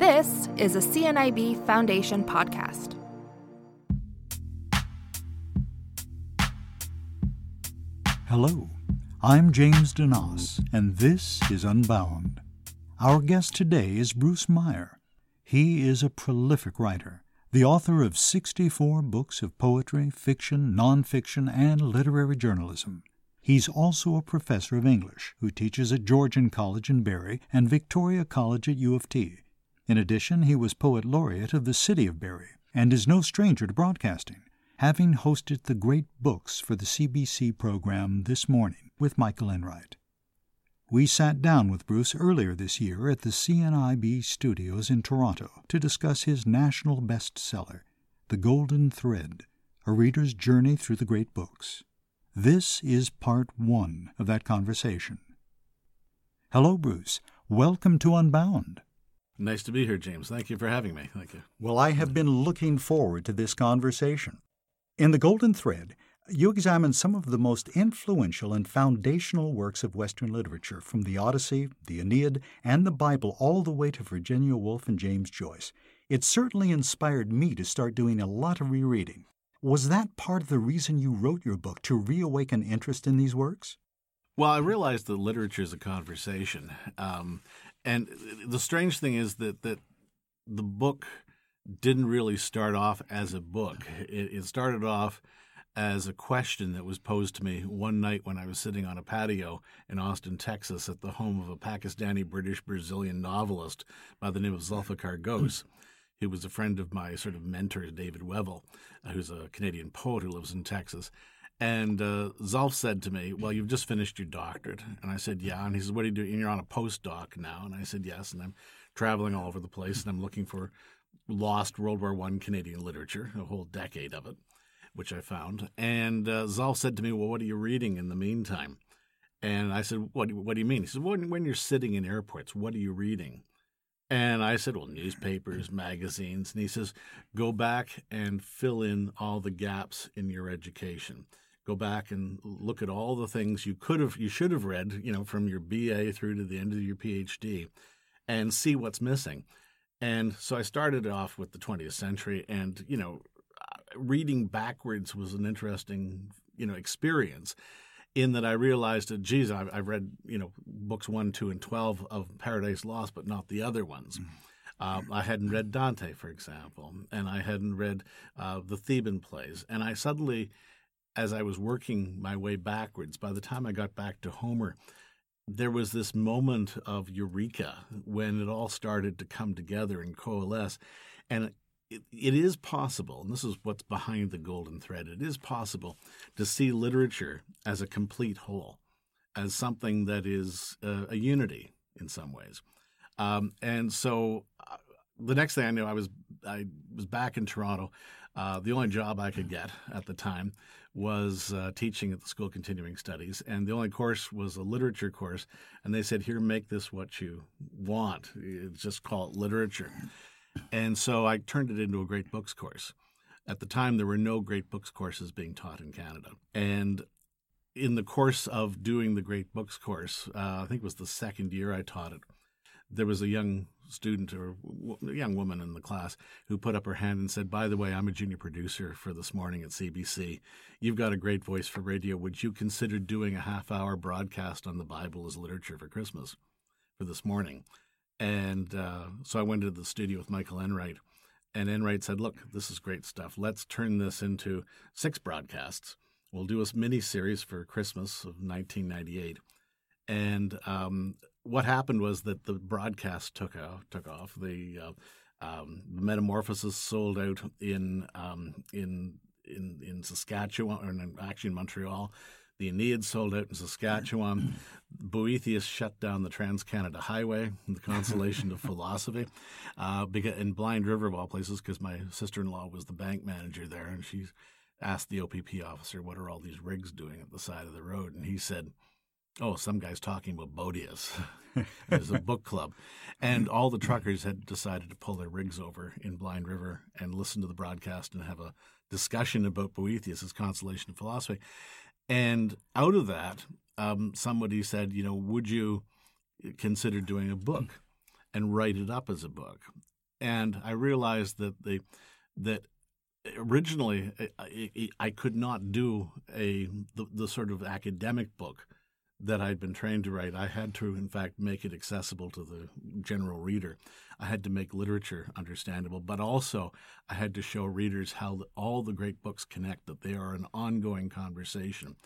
This is a CNIB Foundation podcast. Hello, I'm James DeNoss, and this is Unbound. Our guest today is Bruce Meyer. He is a prolific writer, the author of 64 books of poetry, fiction, nonfiction, and literary journalism. He's also a professor of English who teaches at Georgian College in Barrie and Victoria College at U of T. In addition, he was poet laureate of the city of Barrie and is no stranger to broadcasting, having hosted the Great Books for the CBC program This Morning with Michael Enright. We sat down with Bruce earlier this year at the CNIB studios in Toronto to discuss his national bestseller, The Golden Thread A Reader's Journey Through the Great Books. This is part one of that conversation. Hello, Bruce. Welcome to Unbound. Nice to be here, James. Thank you for having me. Thank you. Well, I have been looking forward to this conversation. In The Golden Thread, you examine some of the most influential and foundational works of Western literature, from the Odyssey, the Aeneid, and the Bible, all the way to Virginia Woolf and James Joyce. It certainly inspired me to start doing a lot of rereading. Was that part of the reason you wrote your book, to reawaken interest in these works? Well, I realized that literature is a conversation. Um, and the strange thing is that, that the book didn't really start off as a book. It, it started off as a question that was posed to me one night when I was sitting on a patio in Austin, Texas, at the home of a Pakistani British Brazilian novelist by the name of Zulfikar Ghose who was a friend of my sort of mentor, David Wevill, uh, who's a Canadian poet who lives in Texas. And uh, Zulf said to me, Well, you've just finished your doctorate. And I said, Yeah. And he said, What are you doing? And you're on a postdoc now. And I said, Yes. And I'm traveling all over the place and I'm looking for lost World War I Canadian literature, a whole decade of it, which I found. And uh, Zulf said to me, Well, what are you reading in the meantime? And I said, What, what do you mean? He said, when, when you're sitting in airports, what are you reading? And I said, well, newspapers, magazines. And he says, go back and fill in all the gaps in your education. Go back and look at all the things you could have, you should have read, you know, from your BA through to the end of your PhD and see what's missing. And so I started off with the 20th century and, you know, reading backwards was an interesting, you know, experience in that I realized that, geez, I've, I've, read, you know, books one, two, and 12 of Paradise Lost, but not the other ones. Mm-hmm. Um, I hadn't read Dante, for example, and I hadn't read uh, the Theban plays. And I suddenly, as I was working my way backwards, by the time I got back to Homer, there was this moment of eureka when it all started to come together and coalesce. And it, it is possible, and this is what's behind the golden thread, it is possible to see literature as a complete whole, as something that is uh, a unity in some ways. Um, and so uh, the next thing I knew, I was I was back in Toronto. Uh, the only job I could get at the time was uh, teaching at the School Continuing Studies, and the only course was a literature course. And they said, "Here, make this what you want. Just call it literature." And so I turned it into a great books course. At the time, there were no great books courses being taught in Canada. And in the course of doing the great books course, uh, I think it was the second year I taught it, there was a young student or a young woman in the class who put up her hand and said, By the way, I'm a junior producer for this morning at CBC. You've got a great voice for radio. Would you consider doing a half hour broadcast on the Bible as literature for Christmas for this morning? And uh, so I went into the studio with Michael Enright, and Enright said, "Look, this is great stuff. Let's turn this into six broadcasts. We'll do a mini series for Christmas of 1998." And um, what happened was that the broadcast took off. Took off. The uh, um, Metamorphosis sold out in um, in in in Saskatchewan, or in, actually in Montreal. The Aeneid sold out in Saskatchewan. Boethius shut down the Trans Canada Highway, the consolation of philosophy, uh, because, in Blind River, of all places, because my sister in law was the bank manager there, and she asked the OPP officer, What are all these rigs doing at the side of the road? And he said, Oh, some guy's talking about Boethius. There's a book club. And all the truckers had decided to pull their rigs over in Blind River and listen to the broadcast and have a discussion about Boethius' Consolation of Philosophy. And out of that, um, somebody said, you know, would you consider doing a book and write it up as a book? and I realized that the that originally I, I could not do a the, the sort of academic book that I'd been trained to write. I had to, in fact, make it accessible to the general reader. I had to make literature understandable, but also I had to show readers how all the great books connect, that they are an ongoing conversation,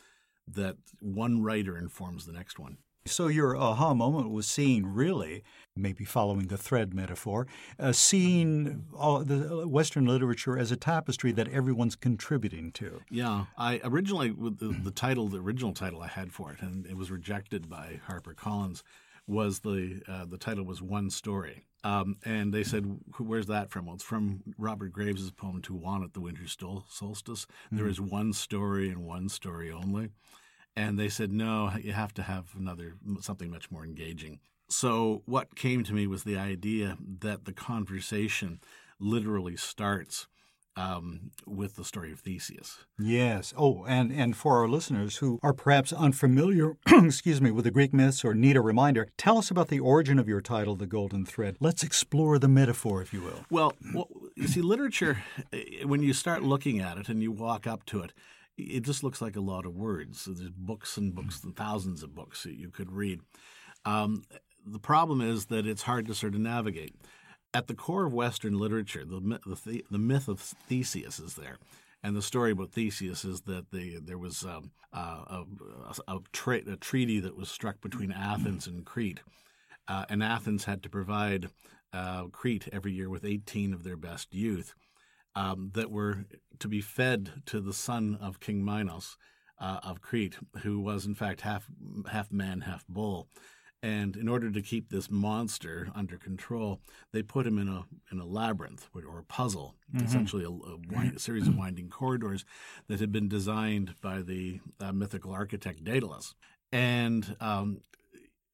that one writer informs the next one. So your aha moment was seeing really, maybe following the thread metaphor, uh, seeing all the Western literature as a tapestry that everyone's contributing to. Yeah, I originally with the, the title, the original title I had for it, and it was rejected by HarperCollins, was the uh, the title was One Story. Um, and they said, "Where's that from?" Well, it's from Robert Graves' poem "To Juan at the Winter Solstice." Mm-hmm. There is one story and one story only. And they said, no, you have to have another, something much more engaging. So what came to me was the idea that the conversation literally starts um, with the story of Theseus. Yes. Oh, and, and for our listeners who are perhaps unfamiliar, excuse me, with the Greek myths or need a reminder, tell us about the origin of your title, The Golden Thread. Let's explore the metaphor, if you will. Well, well you see, literature, eh, when you start looking at it and you walk up to it, it just looks like a lot of words. So there's books and books and thousands of books that you could read. Um, the problem is that it's hard to sort of navigate. At the core of Western literature, the, the, the myth of Theseus is there. And the story about Theseus is that the, there was um, uh, a, a, tra- a, treaty that was struck between Athens and Crete. Uh, and Athens had to provide uh, Crete every year with 18 of their best youth um, that were to be fed to the son of King Minos uh, of Crete, who was in fact half half man, half bull. And in order to keep this monster under control, they put him in a in a labyrinth or a puzzle, mm-hmm. essentially a, a, wind, a, series of winding corridors that had been designed by the uh, mythical architect Daedalus. And um,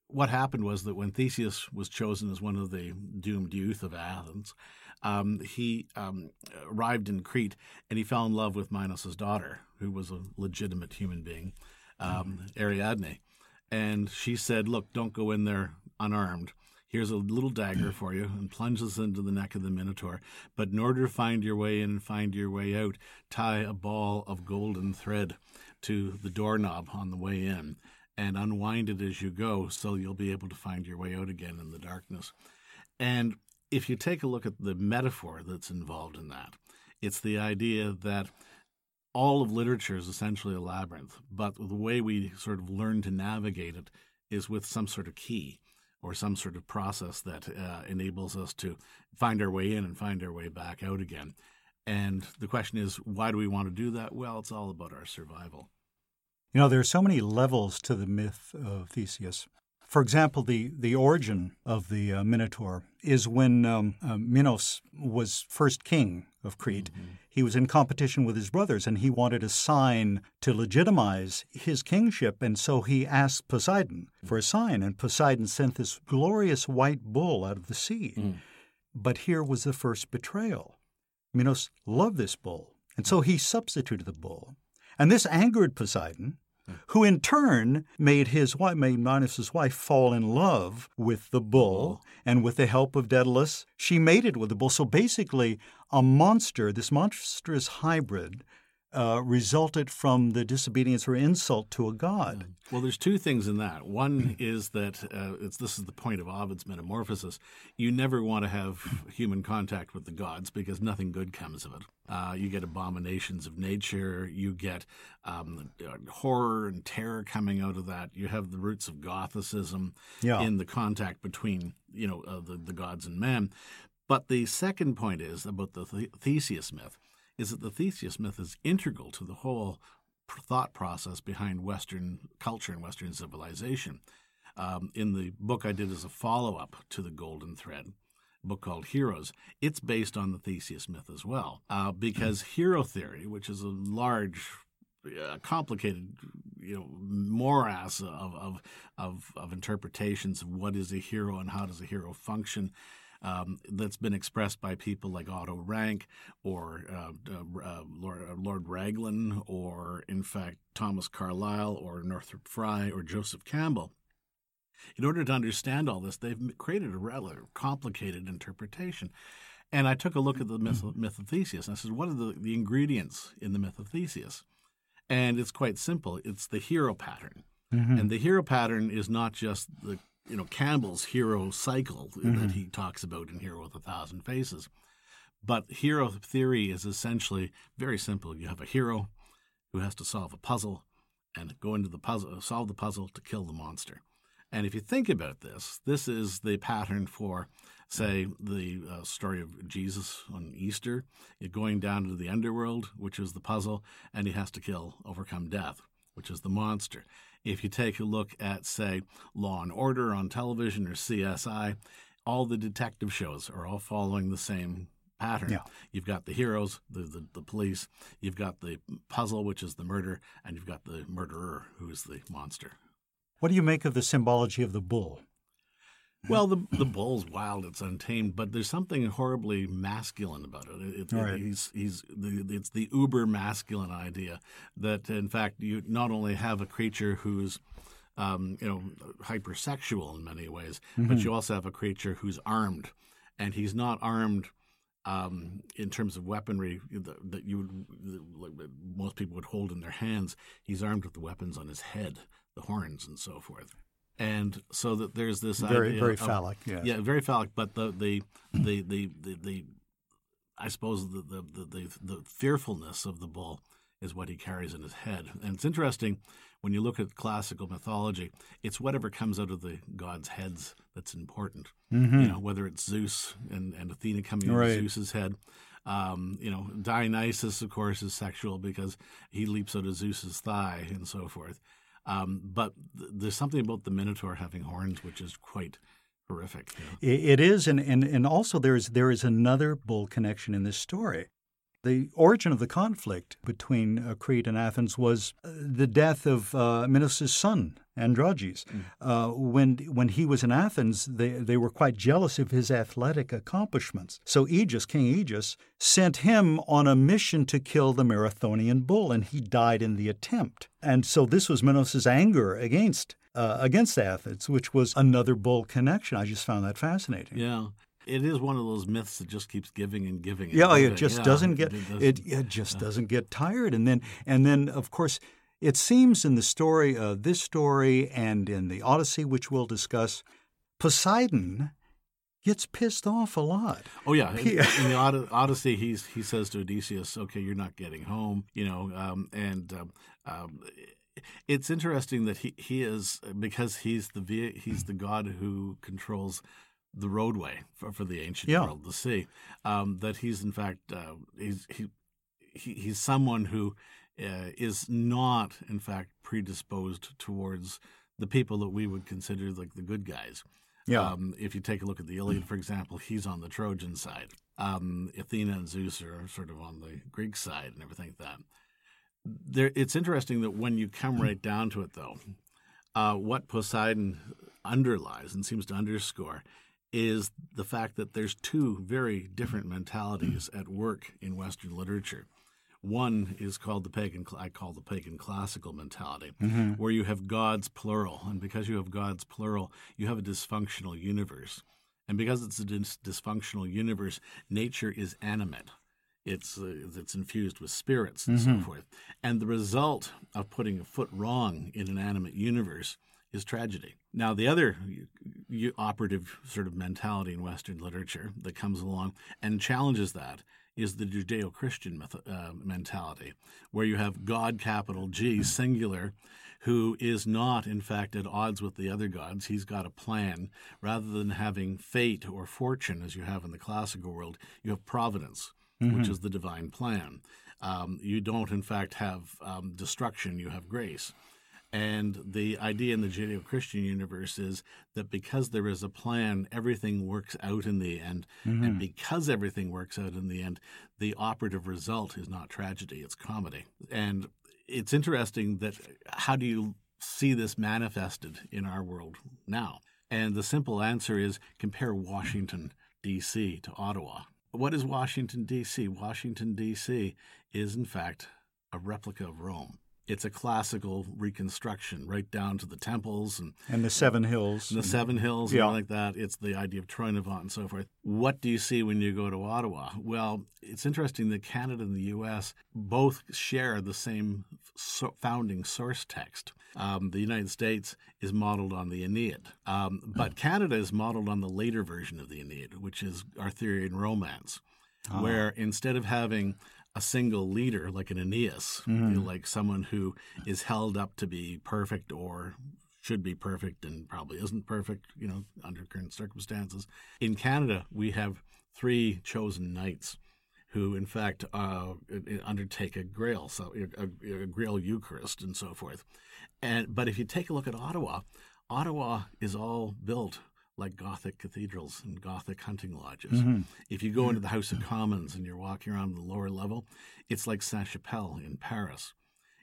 what happened was that when Theseus was chosen as one of the doomed youth of Athens, um, he um, arrived in Crete and he fell in love with Minos's daughter, who was a legitimate human being, um, Ariadne. And she said, Look, don't go in there unarmed. Here's a little dagger for you, and plunges into the neck of the Minotaur. But in order to find your way in and find your way out, tie a ball of golden thread to the doorknob on the way in and unwind it as you go so you'll be able to find your way out again in the darkness. And if you take a look at the metaphor that's involved in that, it's the idea that all of literature is essentially a labyrinth, but the way we sort of learn to navigate it is with some sort of key or some sort of process that uh, enables us to find our way in and find our way back out again. And the question is, why do we want to do that? Well, it's all about our survival. You know, there are so many levels to the myth of Theseus. For example, the, the origin of the uh, Minotaur is when um, uh, Minos was first king of Crete. Mm-hmm. He was in competition with his brothers and he wanted a sign to legitimize his kingship. And so he asked Poseidon for a sign. And Poseidon sent this glorious white bull out of the sea. Mm. But here was the first betrayal. Minos loved this bull. And so he substituted the bull. And this angered Poseidon who in turn made his wife, made Minos's wife fall in love with the bull, oh. and with the help of Daedalus, she mated with the bull. So basically, a monster, this monstrous hybrid, uh, resulted from the disobedience or insult to a god. Well, there's two things in that. One is that uh, this is the point of Ovid's Metamorphosis. You never want to have human contact with the gods because nothing good comes of it. Uh, you get abominations of nature. You get um, horror and terror coming out of that. You have the roots of Gothicism yeah. in the contact between you know uh, the, the gods and man. But the second point is about the Theseus myth is that the Theseus myth is integral to the whole thought process behind Western culture and Western civilization. Um, in the book I did as a follow up to The Golden Thread, a book called Heroes, it's based on the Theseus myth as well. Uh, because hero theory, which is a large, uh, complicated, you know, morass of, of, of, of interpretations of what is a hero and how does a hero function, um, that's been expressed by people like Otto Rank or uh, uh, uh Lord, uh, Lord, Raglan or, in fact, Thomas Carlyle or Northrop Frye or Joseph Campbell. In order to understand all this, they've created a rather complicated interpretation. And I took a look at the myth, myth of Theseus, and I said, what are the, the ingredients in the myth of Theseus? And it's quite simple. It's the hero pattern. Mm-hmm. And the hero pattern is not just the you know Campbell's hero cycle mm-hmm. that he talks about in Hero with a Thousand Faces. But hero theory is essentially very simple. You have a hero who has to solve a puzzle and go into the puzzle, solve the puzzle to kill the monster. And if you think about this, this is the pattern for, say, the uh, story of Jesus on Easter, going down to the underworld, which is the puzzle, and he has to kill, overcome death, which is the monster. If you take a look at, say, Law and Order on television or CSI, all the detective shows are all following the same pattern. Yeah. You've got the heroes, the, the, the police, you've got the puzzle, which is the murder, and you've got the murderer, who is the monster. What do you make of the symbology of the bull? Well, the the bull's wild; it's untamed, but there's something horribly masculine about it. it, it right. He's he's the, it's the uber masculine idea that, in fact, you not only have a creature who's um, you know hypersexual in many ways, mm-hmm. but you also have a creature who's armed, and he's not armed um, in terms of weaponry that you would, most people would hold in their hands. He's armed with the weapons on his head the horns and so forth. And so that there's this very idea very of, phallic, yes. yeah, very phallic. But the the the the, the, the I suppose the, the the the fearfulness of the bull is what he carries in his head. And it's interesting when you look at classical mythology, it's whatever comes out of the gods' heads that's important. Mm-hmm. You know, whether it's Zeus and, and Athena coming right. out of Zeus's head. Um, you know, Dionysus, of course, is sexual because he leaps out of Zeus's thigh and so forth. Um, but th- there's something about the Minotaur having horns which is quite horrific. You know? it is, and, and, and also there is, there is another bull connection in this story. The origin of the conflict between uh, Crete and Athens was uh, the death of uh, Minos' son, Androgeus. Mm. Uh, when, when he was in Athens, they, they were quite jealous of his athletic accomplishments. So Aegeus, King Aegeus, sent him on a mission to kill the Marathonian bull, and he died in the attempt. And so this was Minos' anger against uh, against Athens, which was another bull connection. I just found that fascinating. Yeah it is one of those myths that just keeps giving and giving. And yeah, giving. it just yeah, doesn't get it, doesn't, it, it just yeah. doesn't get tired. And then and then of course it seems in the story of this story and in the Odyssey, which we'll discuss, Poseidon gets pissed off a lot. Oh yeah, in, in the Odyssey, he's he says to Odysseus, "Okay, you're not getting home," you know, um, and um, um, it's interesting that he he is because he's the he's the god who controls the roadway for, for the ancient yeah. world, the sea. Um, that he's in fact uh, he's he, he, he's someone who uh, is not in fact predisposed towards the people that we would consider like the good guys. Yeah. Um, if you take a look at the Iliad, for example, he's on the Trojan side. Um, Athena and Zeus are sort of on the Greek side and everything like that. There, it's interesting that when you come right down to it, though, uh, what Poseidon underlies and seems to underscore is the fact that there's two very different mentalities at work in Western literature. One is called the pagan, I call the pagan classical mentality, mm-hmm. where you have gods plural. And because you have gods plural, you have a dysfunctional universe. And because it's a dis- dysfunctional universe, nature is animate. It's, uh, it's infused with spirits and mm-hmm. so forth. And the result of putting a foot wrong in an animate universe is tragedy. Now, the other operative sort of mentality in Western literature that comes along and challenges that is the Judeo Christian uh, mentality, where you have God, capital G, singular, who is not, in fact, at odds with the other gods. He's got a plan. Rather than having fate or fortune, as you have in the classical world, you have providence, mm-hmm. which is the divine plan. Um, you don't, in fact, have um, destruction, you have grace. And the idea in the Judeo Christian universe is that because there is a plan, everything works out in the end. Mm-hmm. And because everything works out in the end, the operative result is not tragedy, it's comedy. And it's interesting that how do you see this manifested in our world now? And the simple answer is compare Washington, D.C. to Ottawa. What is Washington, D.C.? Washington, D.C. is, in fact, a replica of Rome It's a classical reconstruction, right down to the temples and, and the Seven Hills. And the Seven Hills yeah. and like that. It's the idea of Troynovant and so forth. What do you see when you go to Ottawa? Well, it's interesting that Canada and the U.S. both share the same so founding source text. Um, the United States is modeled on the Aeneid, um, but Canada is modeled on the later version of the Aeneid, which is Arthurian romance, oh. where instead of having a single leader like an Aeneas, mm-hmm. like someone who is held up to be perfect or should be perfect and probably isn't perfect, you know, under current circumstances. In Canada, we have three chosen knights who, in fact, uh, undertake a Grail, so a, a, Grail Eucharist and so forth. And but if you take a look at Ottawa, Ottawa is all built like Gothic cathedrals and Gothic hunting lodges. Mm-hmm. If you go into the House of Commons and you're walking around the lower level, it's like Sainte-Chapelle in Paris.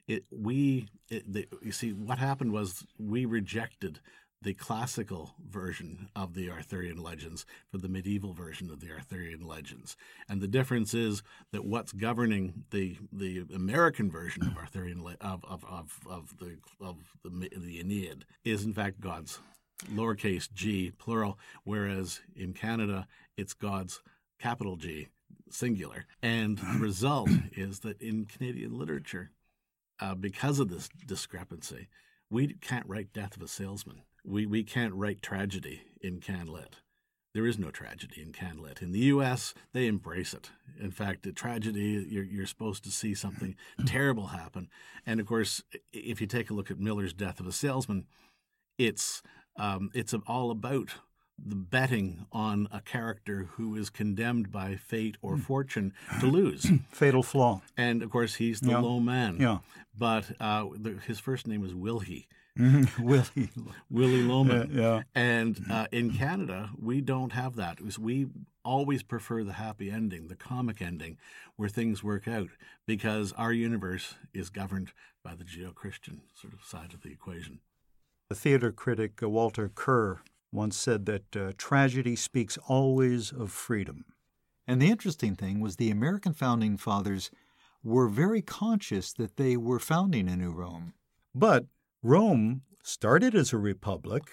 It, we, it, the, you see, what happened was we rejected the classical version of the Arthurian legends for the medieval version of the Arthurian legends. And the difference is that what's governing the the American version of Arthurian of, of, of, of the of the, the Aeneid is in fact gods lowercase g, plural, whereas in Canada it's God's capital G, singular. And the result is that in Canadian literature, uh, because of this discrepancy, we can't write Death of a Salesman. We, we can't write tragedy in CanLit. There is no tragedy in CanLit. In the U.S., they embrace it. In fact, a tragedy, you're, you're supposed to see something terrible happen. And of course, if you take a look at Miller's Death of a Salesman, it's um, it's all about the betting on a character who is condemned by fate or hmm. fortune to lose. Fatal flaw. And of course, he's the yeah. low man. Yeah. But uh, the, his first name is Willie. Mm-hmm. Willie. Willie Loman. Yeah. yeah. And uh, in Canada, we don't have that. We always prefer the happy ending, the comic ending, where things work out, because our universe is governed by the Judeo Christian sort of side of the equation. The theater critic uh, Walter Kerr once said that uh, tragedy speaks always of freedom. And the interesting thing was the American founding fathers were very conscious that they were founding a new Rome. But Rome started as a republic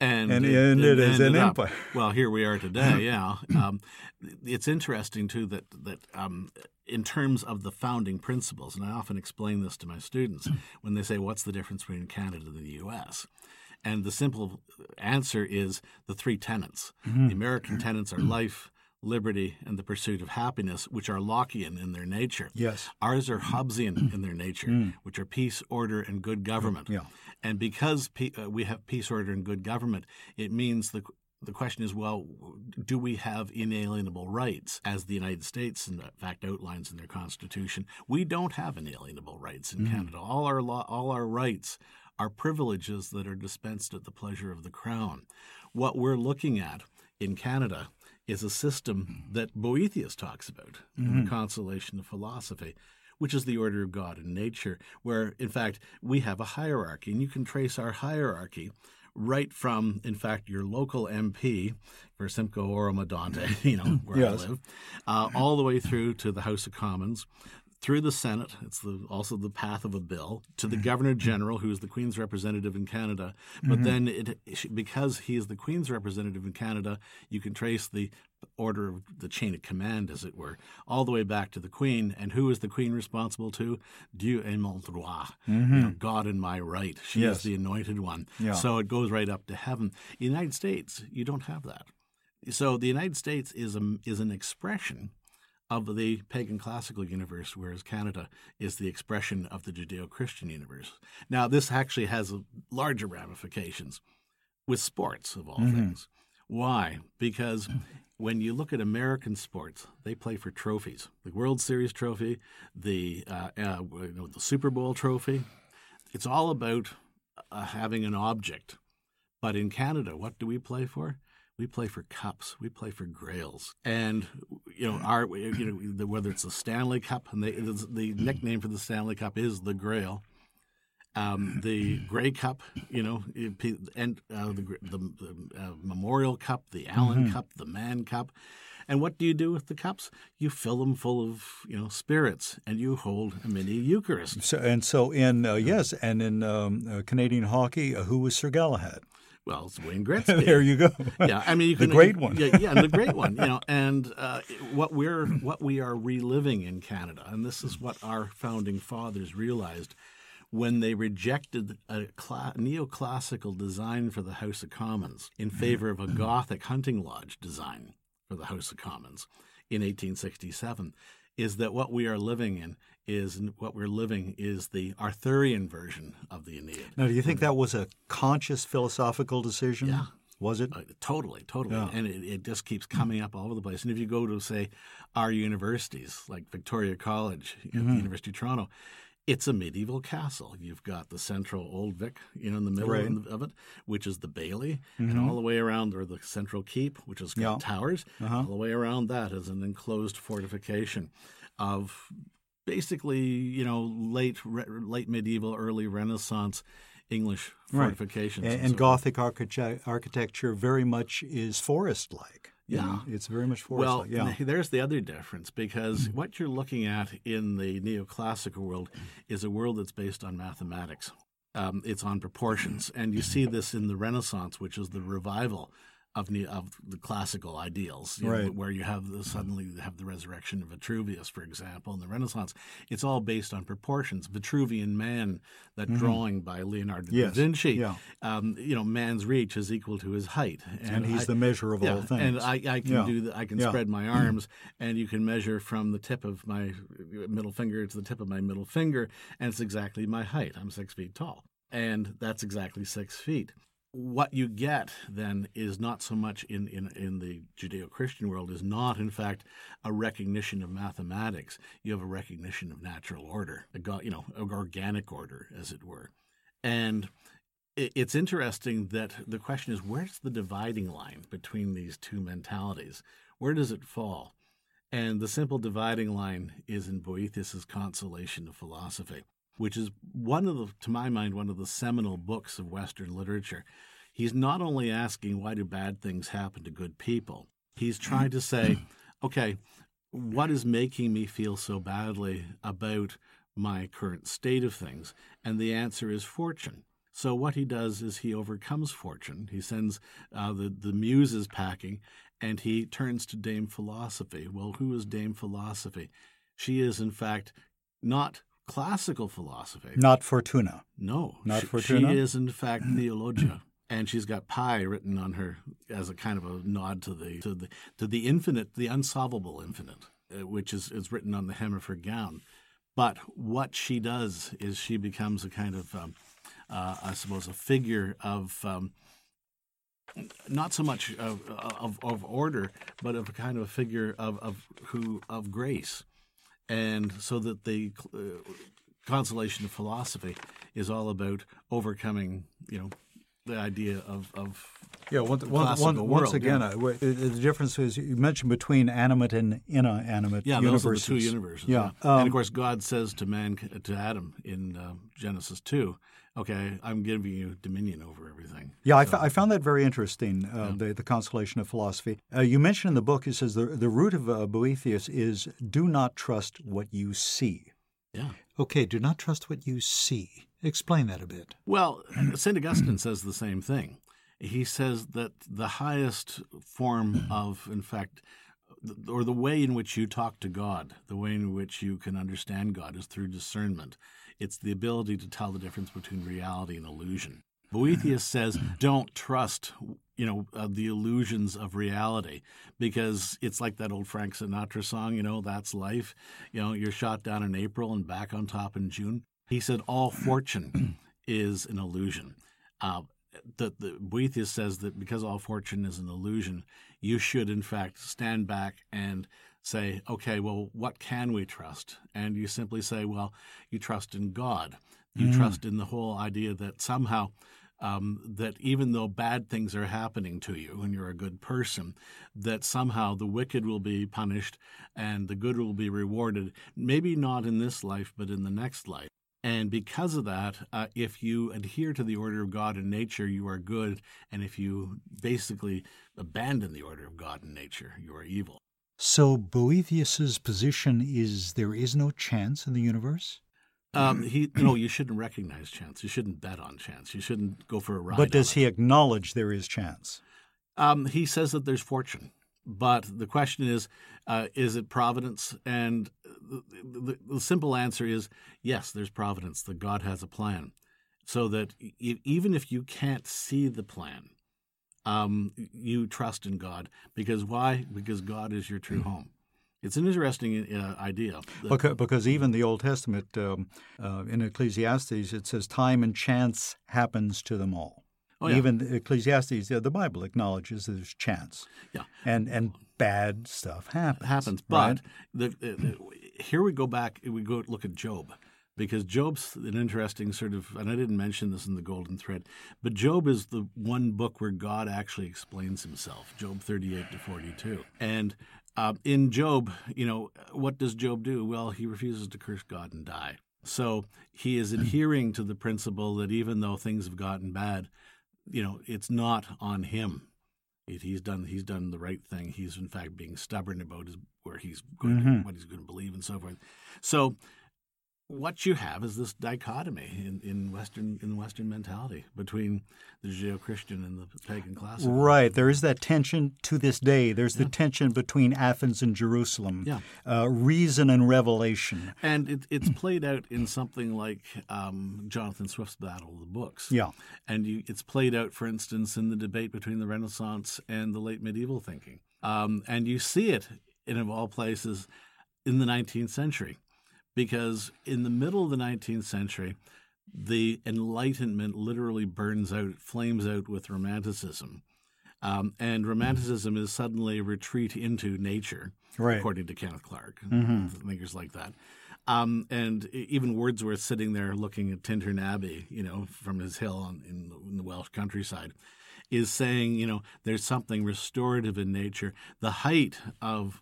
and, and it, ended as an up. empire. Well, here we are today. Yeah, um, it's interesting too that that um, in terms of the founding principles, and I often explain this to my students when they say, "What's the difference between Canada and the U.S.?" And the simple answer is the three tenets. Mm-hmm. The American tenets are life, liberty, and the pursuit of happiness, which are Lockean in their nature. Yes. Ours are Hobbesian in their nature, mm. which are peace, order, and good government. Yeah. And because pe- uh, we have peace, order, and good government, it means the the question is, well, do we have inalienable rights, as the United States, in fact, outlines in their Constitution? We don't have inalienable rights in mm. Canada. All our law, all our rights are privileges that are dispensed at the pleasure of the Crown. What we're looking at in Canada is a system that Boethius talks about mm-hmm. in the mm-hmm. Consolation of Philosophy, which is the order of God and nature, where, in fact, we have a hierarchy, and you can trace our hierarchy right from, in fact, your local MP for Simcoe Oro-Medonte, you know, where yes. I live, uh, all the way through to the House of Commons, through the Senate. It's the, also the path of a bill to the Governor General, who is the Queen's representative in Canada. But mm-hmm. then, it, because he is the Queen's representative in Canada, you can trace the order of the chain of command, as it were, all the way back to the Queen. And who is the Queen responsible to? Dieu et mon droit, mm-hmm. you know, God in my right. She yes. is the anointed one. Yeah. So it goes right up to heaven. The United States, you don't have that. So the United States is a, is an expression of the pagan classical universe, whereas Canada is the expression of the Judeo Christian universe. Now, this actually has larger ramifications with sports, of all mm-hmm. things. Why? Because when you look at American sports, they play for trophies the World Series trophy, the, uh, uh, you know, the Super Bowl trophy. It's all about uh, having an object. But in Canada, what do we play for? We play for cups, we play for grails, and you know our you know whether it's the Stanley Cup and the the nickname for the Stanley Cup is the Grail, Um, the Grey Cup, you know, and uh, the, the, the uh, Memorial Cup, the Allen mm-hmm. Cup, the Mann Cup. And what do you do with the cups? You fill them full of you know spirits, and you hold a mini Eucharist. So, and so in uh, yes, and in um, uh, Canadian hockey, uh, who was Sir Galahad? Well, it's Wayne Gretzky. there you go. Yeah, I mean, you can, the great one. yeah, yeah, the great one. You know, and uh, what we're what we are reliving in Canada, and this is what our founding fathers realized when they rejected a cla- neoclassical design for the House of Commons in favor of a Gothic hunting lodge design for the House of Commons in 1867 is that what we are living in is what we're living is the Arthurian version of the Aeneid. Now, do you think that was a conscious philosophical decision? Yeah. Was it? Uh, totally, totally. Yeah. And it, it, just keeps coming up all over the place. And if you go to, say, our universities, like Victoria College at mm-hmm. the University of Toronto, it's a medieval castle. You've got the central Old Vic, you know, in the middle right. of it, which is the Bailey, mm-hmm. and all the way around are the central keep, which has got yeah. towers. Uh-huh. All the way around that is an enclosed fortification of basically, you know, late late medieval, early Renaissance English fortifications. Right. And, and, and Gothic architecture very much is forest-like. Yeah, you know, it's very much forest. Like. Well, yeah. there's the other difference because what you're looking at in the neoclassical world is a world that's based on mathematics. Um, it's on proportions, and you see this in the Renaissance, which is the revival of of the classical ideals, you right. know, where you have the, suddenly have the resurrection of Vitruvius, for example, in the Renaissance. It's all based on proportions. Vitruvian Man, that mm-hmm. drawing by Leonardo yes. da Vinci, yeah. um, you know, man's reach is equal to his height, and, and he's I, the measure of yeah, all things. And I, I can yeah. do that. I can spread my arms, and you can measure from the tip of my middle finger to the tip of my middle finger, and it's exactly my height. I'm six feet tall and that's exactly six feet what you get then is not so much in, in, in the Judeo Christian world, is not, in fact, a recognition of mathematics. You have a recognition of natural order, a, you know, organic order, as it were. And it's interesting that the question is where's the dividing line between these two mentalities? Where does it fall? And the simple dividing line is in Boethius's Consolation of Philosophy which is one of the, to my mind, one of the seminal books of Western literature. He's not only asking why do bad things happen to good people, he's trying to say, okay, what is making me feel so badly about my current state of things? And the answer is fortune. So what he does is he overcomes fortune. He sends uh, the the muses packing, and he turns to Dame Philosophy. Well, who is Dame Philosophy? She is, in fact, not classical philosophy. Not Fortuna. No. Not she, Fortuna. She is, in fact, Theologia. And she's got pi written on her as a kind of a nod to the to the to the infinite, the unsolvable infinite, uh, which is, is written on the hem of her gown. But what she does is she becomes a kind of, um, uh, I suppose, a figure of um, not so much of, of, of, order, but of a kind of a figure of, of who of grace and so that the uh, consolation of philosophy is all about overcoming, you know, the idea of, of yeah. One, one, one, once again, yeah. uh, the difference is you mentioned between animate and inanimate yeah, universes. those are the two universes. Yeah, yeah. Um, and of course, God says to man to Adam in uh, Genesis two, okay, I'm giving you dominion over everything. Yeah, so, I, found that very interesting, uh, yeah. the, the consolation of philosophy. Uh, you mentioned in the book, it says the, the root of uh, Boethius is do not trust what you see. Yeah. Okay, do not trust what you see. Explain that a bit. Well, St. Augustine says the same thing. He says that the highest form of, in fact, or the way in which you talk to God, the way in which you can understand God is through discernment. It's the ability to tell the difference between reality and illusion. Boethius says, don't trust, you know, uh, the illusions of reality because it's like that old Frank Sinatra song, you know, that's life. You know, you're shot down in April and back on top in June. He said, all fortune is an illusion. Uh, the, the Boethius says that because all fortune is an illusion, you should in fact stand back and say, okay, well, what can we trust? And you simply say, well, you trust in God. You mm. trust in the whole idea that somehow um, that even though bad things are happening to you and you're a good person, that somehow the wicked will be punished and the good will be rewarded, maybe not in this life, but in the next life. And because of that, uh, if you adhere to the order of God and nature, you are good. And if you basically abandon the order of God and nature, you are evil. So Boethius's position is there is no chance in the universe? Um, he no, you shouldn't recognize chance. You shouldn't bet on chance. You shouldn't go for a ride. But does he it. acknowledge there is chance? Um, he says that there's fortune, but the question is, uh, is it providence? And the, the, the simple answer is yes. There's providence. That God has a plan, so that e- even if you can't see the plan, um, you trust in God because why? Because God is your true home. It's an interesting uh, idea. Because, because even the Old Testament, um, uh, in Ecclesiastes, it says time and chance happens to them all. Oh, yeah. Even Ecclesiastes, the Bible acknowledges there's chance. Yeah. And and bad stuff happens. happens. right? But the, the, the, here we go back. We go look at Job, because Job's an interesting sort of. And I didn't mention this in the Golden Thread, but Job is the one book where God actually explains Himself. Job thirty-eight to forty-two, and uh, in Job, you know, what does Job do? Well, he refuses to curse God and die. So he is adhering to the principle that even though things have gotten bad, you know, it's not on him. It, he's done he's done the right thing. He's in fact being stubborn about his, where he's going Mhm. to, what he's going to believe and so forth. So what you have is this dichotomy in, in Western in Western mentality between the Judeo-Christian and the pagan classical. Right. There is that tension to this day. There's the tension between Athens and Jerusalem, Yeah. uh, reason and revelation. And it, it's played out in something like um, Jonathan Swift's Battle of the Books. Yeah. And you, it's played out, for instance, in the debate between the Renaissance and the late medieval thinking. Um, and you see it, in of all places, in the 19th century. Because in the middle of the 19th century, the Enlightenment literally burns out, flames out with Romanticism. Um, and Romanticism is suddenly a retreat into nature, Right. according to Kenneth Clark, Mhm. thinkers like that. Um, and even Wordsworth sitting there looking at Tintern Abbey, you know, from his hill on, in, the, in the Welsh countryside, is saying, you know, there's something restorative in nature. The height of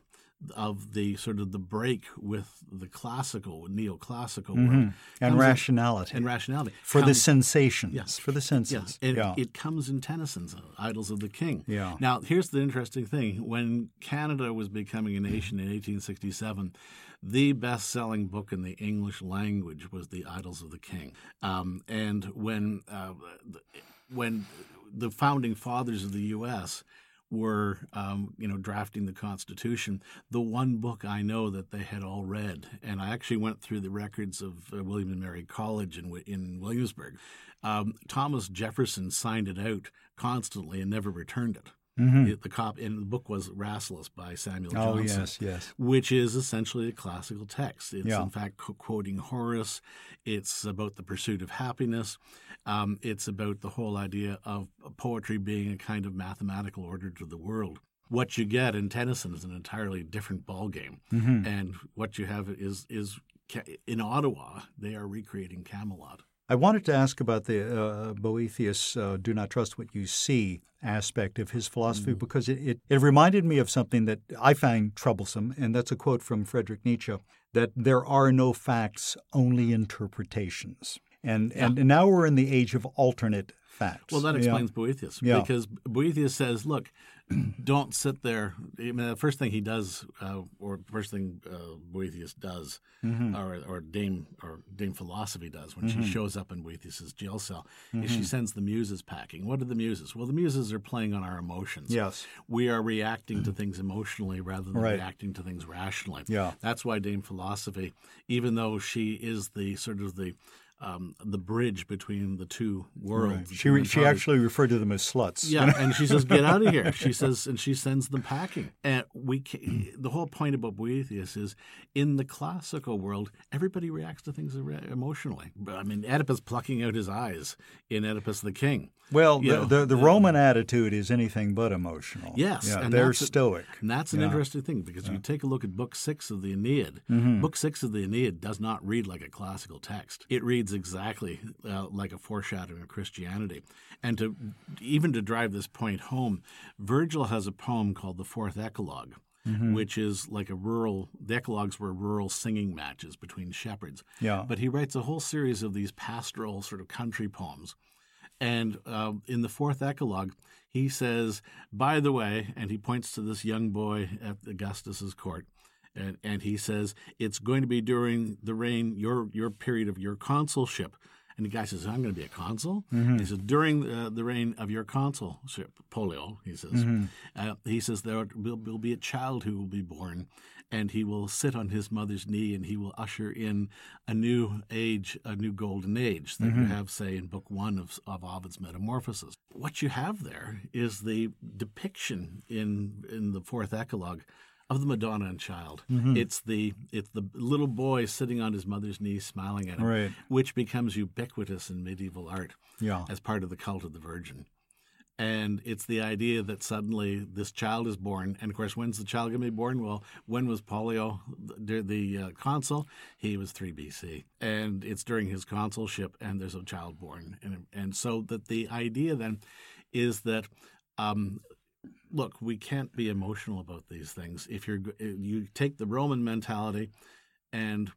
of the sort of the break with the classical, neoclassical world, And comes in- rationality. and rationality for the comes- sensations. Yes. For the senses. Yes, yeah. it comes in Tennyson's Idylls of the King. Yeah. Now, here's the interesting thing: when Canada was becoming a nation in 1867, the best-selling book in the English language was The Idylls of the King. Um, and when uh, when the founding fathers of the U.S. were, um, you know, drafting the Constitution, the one book I know that they had all read, and I actually went through the records of uh, William and Mary College in, in Williamsburg. Um, Thomas Jefferson signed it out constantly and never returned it. It- the cop and the book was Rasselas by Samuel Mm-hmm. oh, Johnson yes, yes. which is essentially a classical text. It's Yeah. in fact qu- quoting Horace. It's about the pursuit of happiness. Um, it's about the whole idea of poetry being a kind of mathematical order to the world. What you get in Tennyson is an entirely different ballgame, Mm-hmm. and what you have is is in Ottawa they are recreating Camelot. I wanted to ask about the uh, Boethius uh, "do not trust what you see" aspect of his philosophy Mm. because it, it, it reminded me of something that I find troublesome, and that's a quote from Friedrich Nietzsche: that there are no facts, only interpretations. And and now we're in the age of alternate facts. Well, that Yeah. explains Boethius Yeah. because Boethius says, "Look, don't sit there." I mean, the first thing he does, uh, or first thing uh, Boethius does, Mm-hmm. or, or Dame or Dame Philosophy does when she shows up in Boethius's jail cell, is Mm-hmm. she sends the muses packing. What are the muses? Well, the muses are playing on our emotions. Yes. we are reacting to things emotionally rather than Right. reacting to things rationally. Yeah. That's why Dame Philosophy, even though she is the sort of the um, the bridge between the two worlds. the She she actually referred to them as sluts. Yeah, and she says, "Get out of here." She says, and she sends them packing. And we, ca the whole point about Boethius is, in the classical world, everybody reacts to things emotionally. I mean, Oedipus plucking out his eyes in Oedipus the King. Well, the, know, the, the uh, Roman attitude is anything but emotional. Yes, Yeah, and they're that's a- stoic. And that's an Yeah. interesting thing because you take a look at Book Six of the Aeneid. Mm-hmm. Book Six of the Aeneid does not read like a classical text. It reads exactly uh, like a foreshadowing of Christianity. And to even to drive this point home, Virgil has a poem called the Fourth Eclogue. which is like a rural. The eclogues were rural singing matches between shepherds. Yeah. But he writes a whole series of these pastoral sort of country poems. And uh, in the fourth eclogue, he says, by the way, and he points to this young boy at Augustus's court, and, and he says, it's going to be during the reign, your, your period of your consulship. And the guy says, I'm going to be a consul? He says, during uh, the reign of your consulship, Pollio, he says, uh, he says, there will, will be a child who will be born, and he will sit on his mother's knee, and he will usher in a new age, a new golden age that you have, say, in book one of, of Ovid's Metamorphoses. What you have there is the depiction in, in the fourth eclogue of the Madonna and Child. It's the it's the little boy sitting on his mother's knee, smiling at him, Right. which becomes ubiquitous in medieval art Yeah. as part of the cult of the Virgin. And it's the idea that suddenly this child is born. And of course, when's the child going to be born? Well, when was Pollio the, the uh, consul? He was 3 BC. And it's during his consulship, and there's a child born. And, and so that the idea then is that um, look, we can't be emotional about these things. If you're you take the Roman mentality, and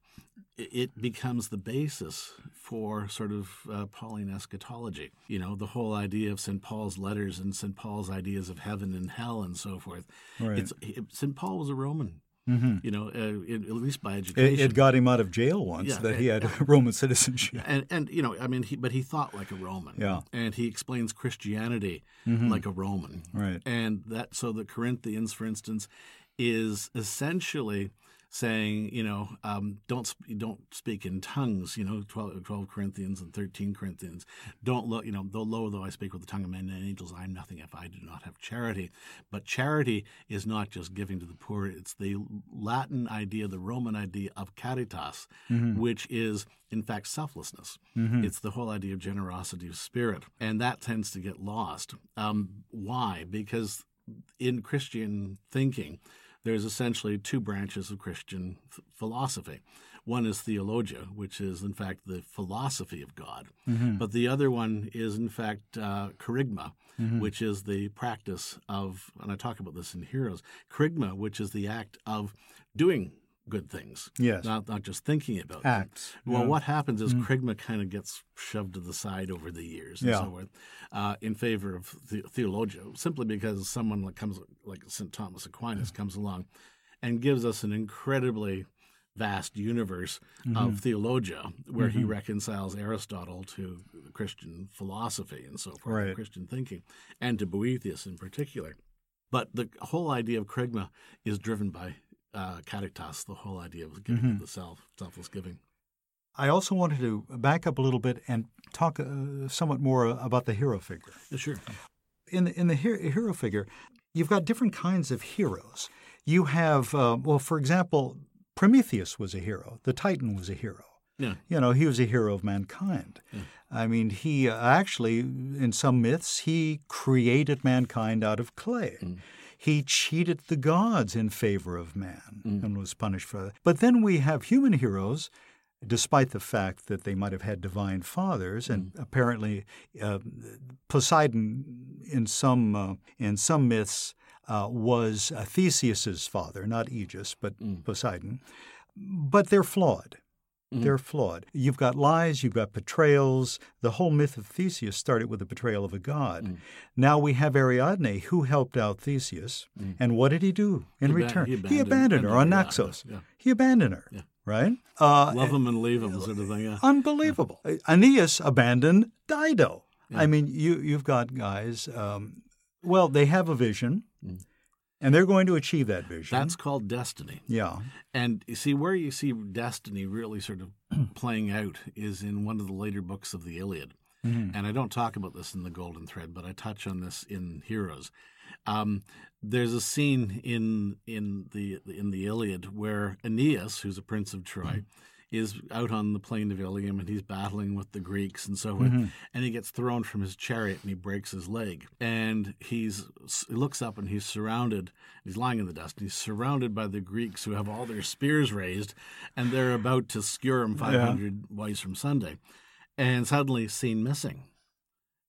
it becomes the basis for sort of uh, Pauline eschatology. You know, the whole idea of St. Paul's letters and St. Paul's ideas of heaven and hell and so forth. Right. It's it, St. Paul was a Roman. Mhm. You know, uh, it, at least by It, education. it got him out of jail once Yeah, that he it- had Roman citizenship. and and you know, I mean, he, but he thought like a Roman. Yeah. And he explains Christianity like a Roman. Right. And that so the Corinthians, for instance, is essentially saying, you know, um, don't don't speak in tongues. You know, 12, 12 Corinthians and thirteen Corinthians. Don't look, you know, though low though I speak with the tongue of men and angels, I am nothing if I do not have charity. But charity is not just giving to the poor; it's the Latin idea, the Roman idea of caritas, which is in fact selflessness. It's the whole idea of generosity of spirit, and that tends to get lost. Um, why? Because in Christian thinking, there's essentially two branches of Christian philosophy. One is theologia, which is in fact the philosophy of God, but the other one is in fact uh, kerygma, which is the practice of, and I talk about this in Heroes, kerygma, which is the act of doing good things, Yes. not not just thinking about them. Well, Yeah. what happens is kerygma kind of gets shoved to the side over the years and Yeah. so forth, uh, in favor of the- theologia, simply because someone like comes like St. Thomas Aquinas comes along and gives us an incredibly vast universe Mm-hmm. of theologia where he reconciles Aristotle to Christian philosophy and so forth, Right. Christian thinking, and to Boethius in particular. But the whole idea of kerygma is driven by uh, caritas, the whole idea of giving Mm-hmm. of the self, selfless giving. I also wanted to back up a little bit and talk uh, somewhat more about the hero figure. Yeah, sure. in the, in the hero, hero figure, you've got different kinds of heroes. You have, uh, well, for example, Prometheus was a hero. The Titan was a hero. Yeah. You know, he was a hero of mankind. I mean, he uh, actually, in some myths, he created mankind out of clay. He cheated the gods in favor of man and was punished for that. But then we have human heroes despite the fact that they might have had divine fathers, and apparently uh, Poseidon, in some uh, in some myths, uh, was Theseus's father, not Aegeus, but Poseidon. But they're flawed. They're flawed. You've got lies, you've got betrayals. The whole myth of Theseus started with the betrayal of a god. Now we have Ariadne, who helped out Theseus. And what did he do in He return? he He abandoned- abandoned her on Naxos. yeah. He abandoned her, Yeah. right? Uh, Love them and leave them, sort of thing. Yeah. Unbelievable. Aeneas abandoned Dido. I mean, you you've got guys. Um, well, they have a vision, and they're going to achieve that vision. That's called destiny. yeah. And you see, where you see destiny really sort of playing out is in one of the later books of the Iliad. And I don't talk about this in the Golden Thread, but I touch on this in Heroes. Um, there's a scene in in the in the Iliad where Aeneas, who's a prince of Troy, is out on the plain of Ilium and he's battling with the Greeks and so on. Mm-hmm. And he gets thrown from his chariot and he breaks his leg. And he's he looks up and he's surrounded. He's lying in the dust. And he's surrounded by the Greeks who have all their spears raised and they're about to skewer him 500 ways from Sunday. And suddenly seen missing